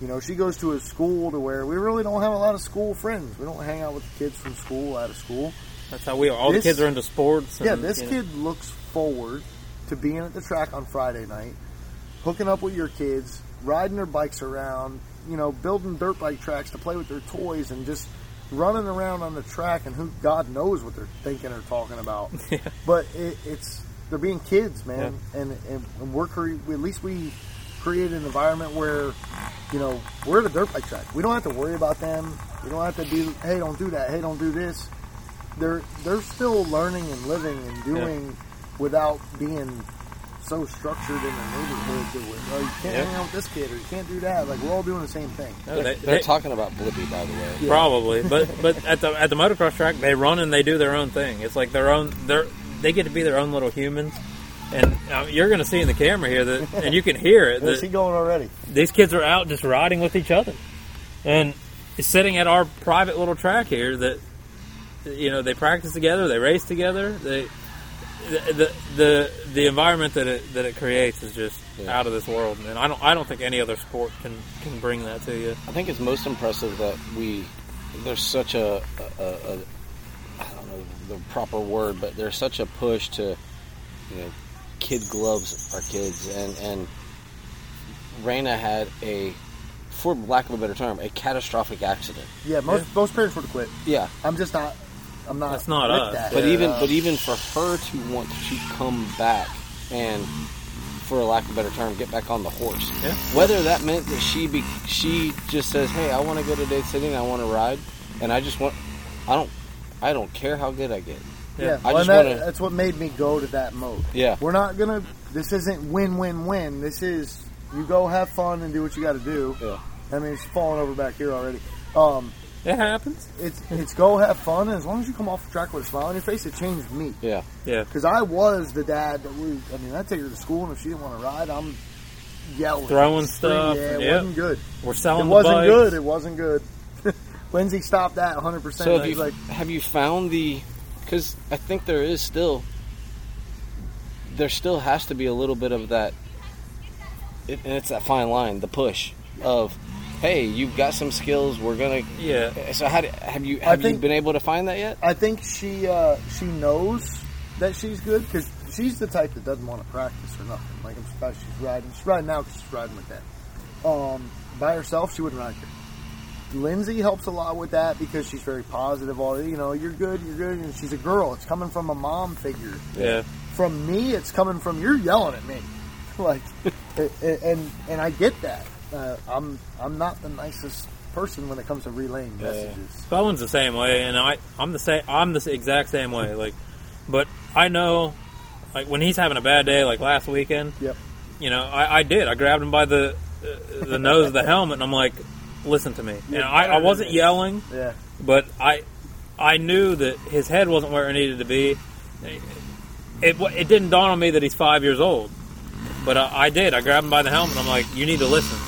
Speaker 3: you know, she goes to a school to where we really don't have a lot of school friends. We don't hang out with the kids from school out of school.
Speaker 2: that's how we are. All
Speaker 3: This-
Speaker 2: the kids are into sports. And,
Speaker 3: Yeah, this
Speaker 2: you know,
Speaker 3: kid looks forward to being at the track on Friday night, hooking up with your kids, riding their bikes around, you know, building dirt bike tracks to play with their toys, and just running around on the track. And who God knows what they're thinking or talking about.
Speaker 2: Yeah.
Speaker 3: But it, it's they're being kids, man, and, and and we're at least we create an environment where you know we're at a dirt bike track. We don't have to worry about them. We don't have to do hey, don't do that. Hey, don't do this they're they're still learning and living and doing without being so structured in the neighborhood that we, oh, you can't
Speaker 2: Yeah.
Speaker 3: hang out with this kid or you can't do that. Like we're all doing the same thing.
Speaker 2: no,
Speaker 1: They're,
Speaker 2: they-
Speaker 1: they're
Speaker 2: they-
Speaker 1: talking about Blippi, by the way.
Speaker 3: Yeah.
Speaker 2: probably, but but at the at the motocross track, they run and they do their own thing. It's like their own. They're they get to be their own little humans. And uh, you're going to see in the camera here that, and you can hear it. That
Speaker 3: he going already?
Speaker 2: these kids are out just riding with each other, and it's sitting at our private little track here. That you know they practice together, they race together. They the the the, the environment that it that it creates is just
Speaker 1: Yeah.
Speaker 2: out of this world, and I don't I don't think any other sport can can bring that to you.
Speaker 1: I think it's most impressive that we there's such a, a, a, a I don't know the proper word, but there's such a push to you know kid gloves our kids and and Raina had a for lack of a better term a catastrophic accident.
Speaker 3: Yeah, most most parents would quit.
Speaker 1: Yeah,
Speaker 3: I'm just not. I'm not.
Speaker 2: That's not
Speaker 3: with
Speaker 2: us.
Speaker 3: That.
Speaker 1: but
Speaker 3: Yeah.
Speaker 1: even but even for her to want to come back and for a lack of a better term, get back on the horse.
Speaker 2: Yeah.
Speaker 1: Whether that meant that she be, she just says, "Hey, I want to go to Dade City and I want to ride," and I just want, I don't, I don't care how good I get.
Speaker 3: Yeah,
Speaker 1: I
Speaker 3: well,
Speaker 1: just
Speaker 3: that,
Speaker 1: wanna-
Speaker 3: that's what made me go to that mode.
Speaker 1: Yeah.
Speaker 3: We're not gonna. This isn't win win win. This is you go have fun and do what you got to do.
Speaker 1: Yeah.
Speaker 3: I mean, it's falling over back here already. Um,
Speaker 2: It happens.
Speaker 3: it's it's go have fun, and as long as you come off the track with a smile on your face, it changed me.
Speaker 1: Yeah.
Speaker 2: Yeah.
Speaker 3: Because I was the dad that we. I mean, I take her to school, and if she didn't want to ride, I'm yelling,
Speaker 2: Throwing
Speaker 3: screaming.
Speaker 2: stuff,
Speaker 3: Yeah, it
Speaker 2: yep.
Speaker 3: wasn't good.
Speaker 2: We're
Speaker 3: It
Speaker 2: selling the
Speaker 3: wasn't
Speaker 2: bikes.
Speaker 3: good. It wasn't good. Lindsay stopped that 100. percent
Speaker 1: So have you
Speaker 3: like,
Speaker 1: have you found the? Because I think there is still. There still has to be a little bit of that. It, and it's that fine line, the push of, hey, you've got some skills. We're gonna.
Speaker 2: Yeah.
Speaker 1: So how do, have you
Speaker 3: I
Speaker 1: have you been able to find that yet?
Speaker 3: I think she uh, she knows that she's good because she's the type that doesn't want to practice or nothing. Like I'm surprised she's riding. She's riding now because she's riding with that. Um, by herself, she wouldn't ride here. Lindsay helps a lot with that because she's very positive. All you know, you're good, you're good, and she's a girl. It's coming from a mom figure.
Speaker 2: Yeah.
Speaker 3: From me, it's coming from you're yelling at me, like, and and I get that. Uh, I'm I'm not the nicest person when it comes to relaying
Speaker 1: Yeah.
Speaker 3: messages.
Speaker 2: Bowen's the same way, and I I'm the same. I'm the exact same way. Like, but I know, like when he's having a bad day, like last weekend.
Speaker 3: Yep.
Speaker 2: You know, I, I did. I grabbed him by the uh, the nose of the helmet, and I'm like, "Listen to me." And I, I wasn't yelling,
Speaker 3: Yeah.
Speaker 2: but I I knew that his head wasn't where it needed to be. It it didn't dawn on me that he's five years old, but I, I did. I grabbed him by the helmet. and I'm like, "You need to listen.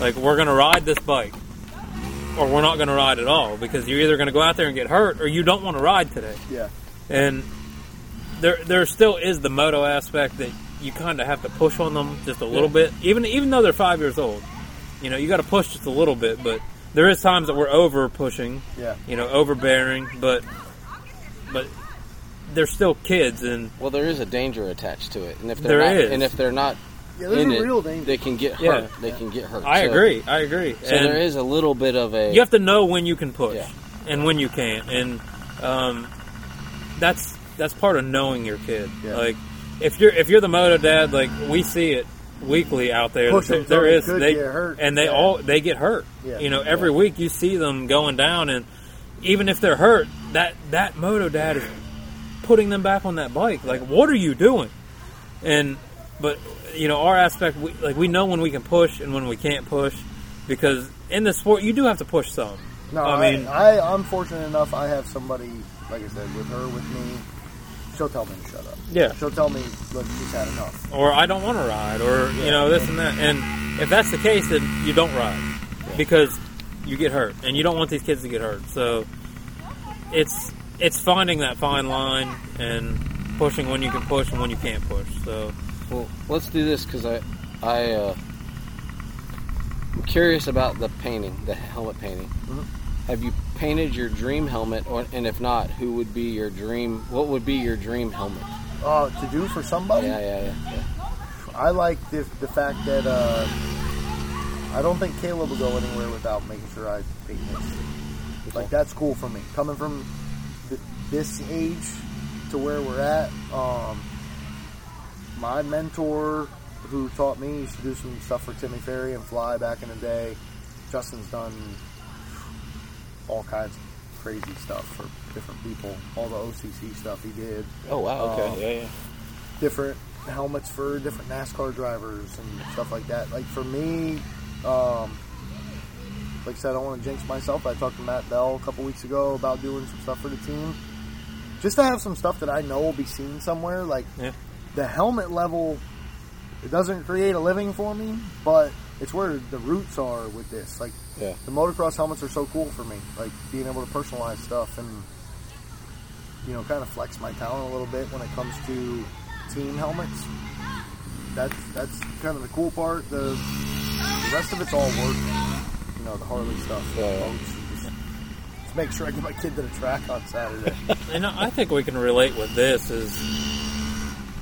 Speaker 2: Like, we're gonna ride this bike." Or we're not going to ride at all because you're either going to go out there and get hurt, or you don't want to ride today
Speaker 3: Yeah.
Speaker 2: and there there still is the moto aspect that you kind of have to push on them just a little bit, even even though they're five years old. You know, you got to push just a little bit, but there is times that we're over pushing,
Speaker 3: Yeah.
Speaker 2: you know, overbearing, but but they're still kids, and
Speaker 1: Well, there is a danger attached to it, and if
Speaker 2: There
Speaker 1: they're not,
Speaker 2: is.
Speaker 1: and if they're not
Speaker 3: Yeah, there's
Speaker 1: in
Speaker 3: a
Speaker 1: it,
Speaker 3: real danger.
Speaker 1: they can get hurt.
Speaker 2: Yeah.
Speaker 1: hurt. They can get hurt.
Speaker 2: I
Speaker 1: So-
Speaker 2: agree, I agree.
Speaker 1: So
Speaker 2: and
Speaker 1: there is a little bit of a.
Speaker 2: you have to know when you can push
Speaker 1: Yeah.
Speaker 2: and when you can't, and um, that's that's part of knowing your kid.
Speaker 3: Yeah.
Speaker 2: Like if you're if you're the moto dad, like we see it weekly out there. There is they
Speaker 3: get hurt.
Speaker 2: and they
Speaker 3: Yeah.
Speaker 2: all they get hurt.
Speaker 3: Yeah.
Speaker 2: You know, every week you see them going down, and even if they're hurt, that that moto dad is putting them back on that bike. Like, what are you doing? And but you know, our aspect, we, like we know when we can push and when we can't push, because in the sport you do have to push some.
Speaker 3: No,
Speaker 2: I
Speaker 3: I
Speaker 2: mean-
Speaker 3: mean, I, I'm fortunate enough. I have somebody, like I said, with her, with me. She'll tell me to shut up.
Speaker 2: Yeah.
Speaker 3: She'll tell me, look, she's had enough.
Speaker 2: or I don't want to ride, or you know this and that. And if that's the case, then you don't ride because you get hurt, and you don't want these kids to get hurt. So it's it's finding that fine line and pushing when you can push and when you can't push. So
Speaker 1: Well, let's do this because I, I, uh, I'm curious about the painting, the helmet painting.
Speaker 3: Mhm.
Speaker 1: Have you painted your dream helmet, or and if not, who would be your dream? What would be your dream helmet?
Speaker 3: Uh, to do for somebody,
Speaker 1: Yeah, yeah, yeah. yeah.
Speaker 3: I like the, the fact that uh, I don't think Caleb will go anywhere without making sure I paint this. Like that's cool for me. Coming from th- this age to where we're at, um, my mentor who taught me used to do some stuff for Timmy Ferry and Fly back in the day. Justin's done all kinds of crazy stuff for different people. All the OCC stuff he did
Speaker 1: Oh wow. Okay.
Speaker 3: Um,
Speaker 1: yeah, yeah.
Speaker 3: different helmets for different NASCAR drivers and stuff like that. Like for me, um, like I said, I don't want to jinx myself. I talked to Matt Bell a couple weeks ago about doing some stuff for the team, just to have some stuff that I know will be seen somewhere. Like
Speaker 2: Yeah.
Speaker 3: the helmet level, it doesn't create a living for me, but it's where the roots are with this. Like
Speaker 1: Yeah.
Speaker 3: the motocross helmets are so cool for me. Like being able to personalize stuff and you know kind of flex my talent a little bit when it comes to team helmets. That's that's kind of the cool part. The, the rest of it's all work. You know the Harley stuff.
Speaker 1: Yeah.
Speaker 3: just, just make sure I get my kid to the track on Saturday.
Speaker 2: And I think we can relate with this is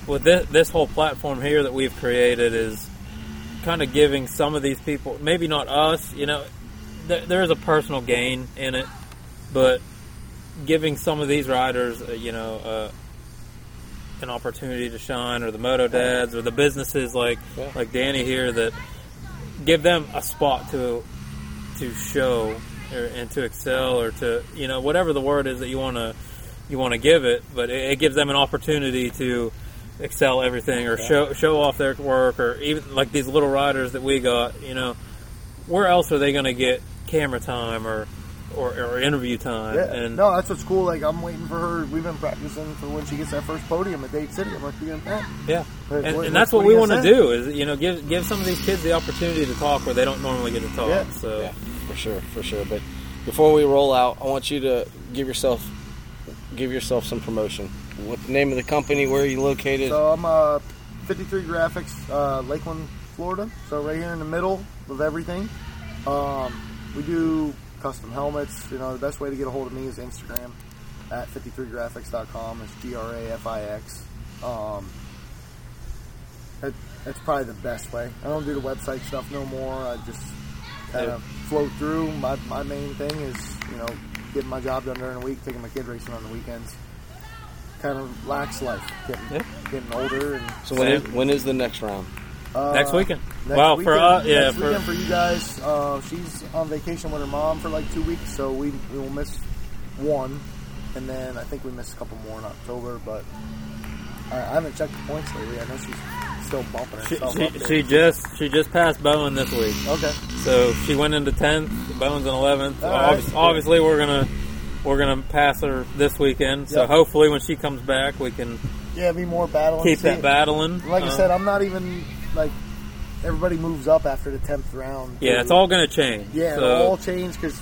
Speaker 2: with this, this whole platform here that we've created is kind of giving some of these people, maybe not us, you know, there, there is a personal gain in it, but giving some of these riders, uh, you know, uh, an opportunity to shine, or the moto dads, or the businesses like
Speaker 1: Yeah.
Speaker 2: like Danny here that give them a spot to to show or, and to excel, or to you know whatever the word is that you want to you want to give it, but it, it gives them an opportunity to excel everything or show show off their work, or even like these little riders that we got, you know, where else are they going to get camera time or or, or interview time?
Speaker 3: Yeah,
Speaker 2: and
Speaker 3: no, that's what's cool. Like I'm waiting for her. We've been practicing for when she gets that first podium at Dade City. I'm like, you gonna.
Speaker 2: Yeah,
Speaker 3: But
Speaker 2: and,
Speaker 3: what-
Speaker 2: and that's
Speaker 3: what
Speaker 2: what we want to do is you know give give some of these kids the opportunity to talk where they don't normally get to talk.
Speaker 3: Yeah.
Speaker 2: So
Speaker 1: Yeah, for sure, for sure. But before we roll out, I want you to give yourself give yourself some promotion. What the name of the company? Where are you located?
Speaker 3: So I'm uh, 53 Grafix, uh, Lakeland, Florida. So right here in the middle of everything. Um, we do custom helmets. You know, the best way to get a hold of me is Instagram at 53grafix.com. It's G R A F I X. Um, that, that's probably the best way. I don't do the website stuff no more. I just kind
Speaker 1: Yeah.
Speaker 3: of float through. My, my main thing is, you know, getting my job done during the week, taking my kid racing on the weekends. Kind of lax life, getting,
Speaker 2: Yeah.
Speaker 3: getting older and
Speaker 1: so when is, when is the next round?
Speaker 3: uh,
Speaker 2: next weekend.
Speaker 3: next
Speaker 2: well, for
Speaker 3: weekend-
Speaker 2: us, yeah,
Speaker 3: next
Speaker 2: for,
Speaker 3: weekend for you guys. Uh, she's on vacation with her mom for like two weeks, so we we will miss one, and then I think we missed a couple more in October. But I, I haven't checked the points lately. I know she's still bumping herself
Speaker 2: she,
Speaker 3: up there.
Speaker 2: she just she just passed Bowen this week,
Speaker 3: okay,
Speaker 2: so she went into tenth. Bowen's in eleventh.
Speaker 3: All right.
Speaker 2: Obviously, obviously, we're gonna we're gonna pass her this weekend. So
Speaker 3: Yep.
Speaker 2: hopefully, when she comes back, we can
Speaker 3: yeah, be more battling.
Speaker 2: keep that battling.
Speaker 3: Like I
Speaker 2: Um,
Speaker 3: said, I'm not even like everybody moves up after the tenth round.
Speaker 2: yeah, it's all gonna change.
Speaker 3: Yeah,
Speaker 2: so,
Speaker 3: it'll all change because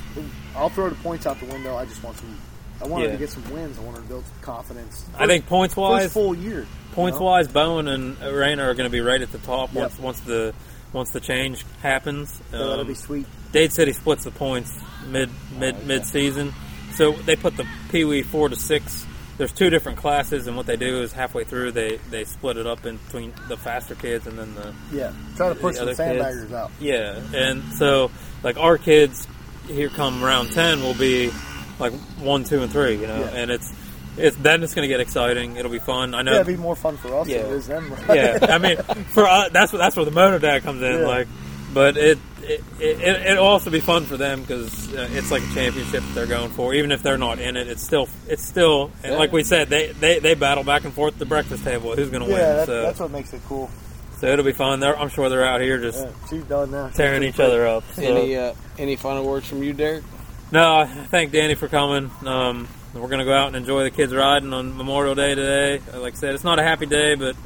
Speaker 3: I'll throw the points out the window. I just want some. I want her
Speaker 2: Yeah.
Speaker 3: to get some wins. I want her to build some confidence.
Speaker 2: I think points
Speaker 3: First
Speaker 2: wise,
Speaker 3: full year.
Speaker 2: Points
Speaker 3: you know?
Speaker 2: wise, Bowen and Rainer are going to be right at the top
Speaker 3: Yep.
Speaker 2: once once the once the change happens.
Speaker 3: So that'll
Speaker 2: Um,
Speaker 3: be sweet.
Speaker 2: Dade City splits the points mid mid
Speaker 1: okay.
Speaker 2: mid season, so they put the Pee Wee four to six. There's two different classes, and what they do is halfway through they they split it up in between the faster kids and then the
Speaker 3: Yeah, try to push
Speaker 2: the
Speaker 3: some
Speaker 2: other kids.
Speaker 3: sandbaggers out.
Speaker 2: yeah. And so like our kids here come round ten will be like one, two, and three, you know,
Speaker 3: Yeah.
Speaker 2: and it's it's then it's going to get exciting. It'll be fun. I know
Speaker 3: Yeah, it'd be more fun for us
Speaker 2: Yeah.
Speaker 3: than it is them.
Speaker 2: yeah, I mean, for us, that's what that's where the motor dad comes in.
Speaker 3: Yeah.
Speaker 2: Like, but it it, it it'll also be fun for them because uh, it's like a championship that they're going for. Even if they're not in it, it's still it's still and
Speaker 1: Yeah.
Speaker 2: like we said, they, they they battle back and forth at the breakfast table. Who's going to
Speaker 3: yeah,
Speaker 2: win?
Speaker 3: that,
Speaker 2: so
Speaker 3: that's what makes it cool.
Speaker 2: so it'll be fun. They're, I'm sure they're out here just
Speaker 3: Yeah, she's done now. She's
Speaker 2: tearing each other up. So.
Speaker 1: Any uh, any final words from you, Derac?
Speaker 2: No, I thank Danny for coming. Um, we're going to go out and enjoy the kids riding on Memorial Day today. Uh, Like I said, it's not a happy day, but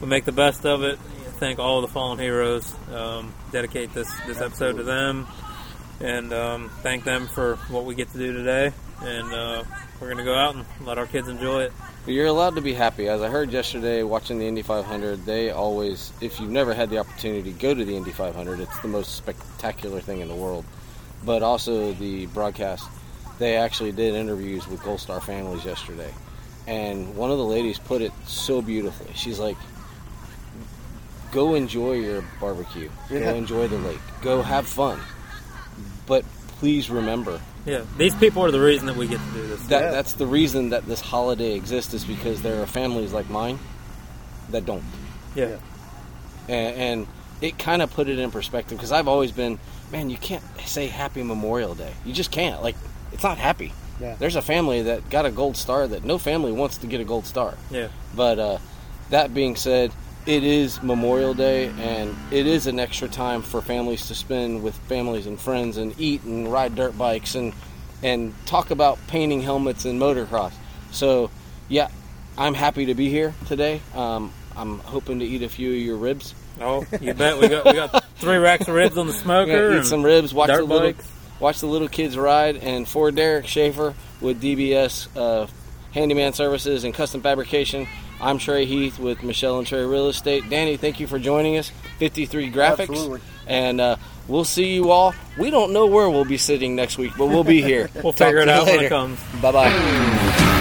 Speaker 2: we make the best of it. Thank all the fallen heroes. Um, dedicate this, this episode to them. And um, thank them for what we get to do today. And uh, we're to go out and let our kids enjoy it.
Speaker 1: You're allowed to be happy. As I heard yesterday watching the Indy 500, they always, if you've never had the opportunity go to the Indy 500, it's the most spectacular thing in the world. But also the broadcast, they actually did interviews with Gold Star families yesterday. And one of the ladies put it so beautifully. She's like, go enjoy your barbecue,
Speaker 3: Yeah.
Speaker 1: go enjoy the lake, go have fun. But please remember,
Speaker 2: Yeah, these people are the reason that we get to do this.
Speaker 1: that
Speaker 3: Yeah.
Speaker 1: that's the reason that this holiday exists is because there are families like mine that don't
Speaker 2: yeah.
Speaker 1: and, and it kind of put it in perspective because i've always been man you can't say happy memorial day you just can't like it's not happy
Speaker 3: Yeah.
Speaker 1: there's a family that got a gold star that no family wants to get a gold star
Speaker 2: Yeah.
Speaker 1: but uh, that being said it is memorial day and it is an extra time for families to spend with families and friends and eat and ride dirt bikes and and talk about painting helmets and motocross so yeah i'm happy to be here today um, i'm hoping to eat a few of your ribs
Speaker 2: Oh, you bet. We got we got three racks of ribs on the smoker.
Speaker 1: Yeah, eat
Speaker 2: and
Speaker 1: some ribs watch the little
Speaker 2: bikes.
Speaker 1: watch the little kids ride and for Derac schaefer with dbs uh, handyman services and custom fabrication i'm trey heath with michelle and trey real estate. Danny thank you for joining us. 53 Grafix.
Speaker 3: Absolutely.
Speaker 1: and uh, we'll see you all. We don't know where we'll be sitting next week but we'll be here.
Speaker 2: We'll figure it out when it comes.
Speaker 1: bye bye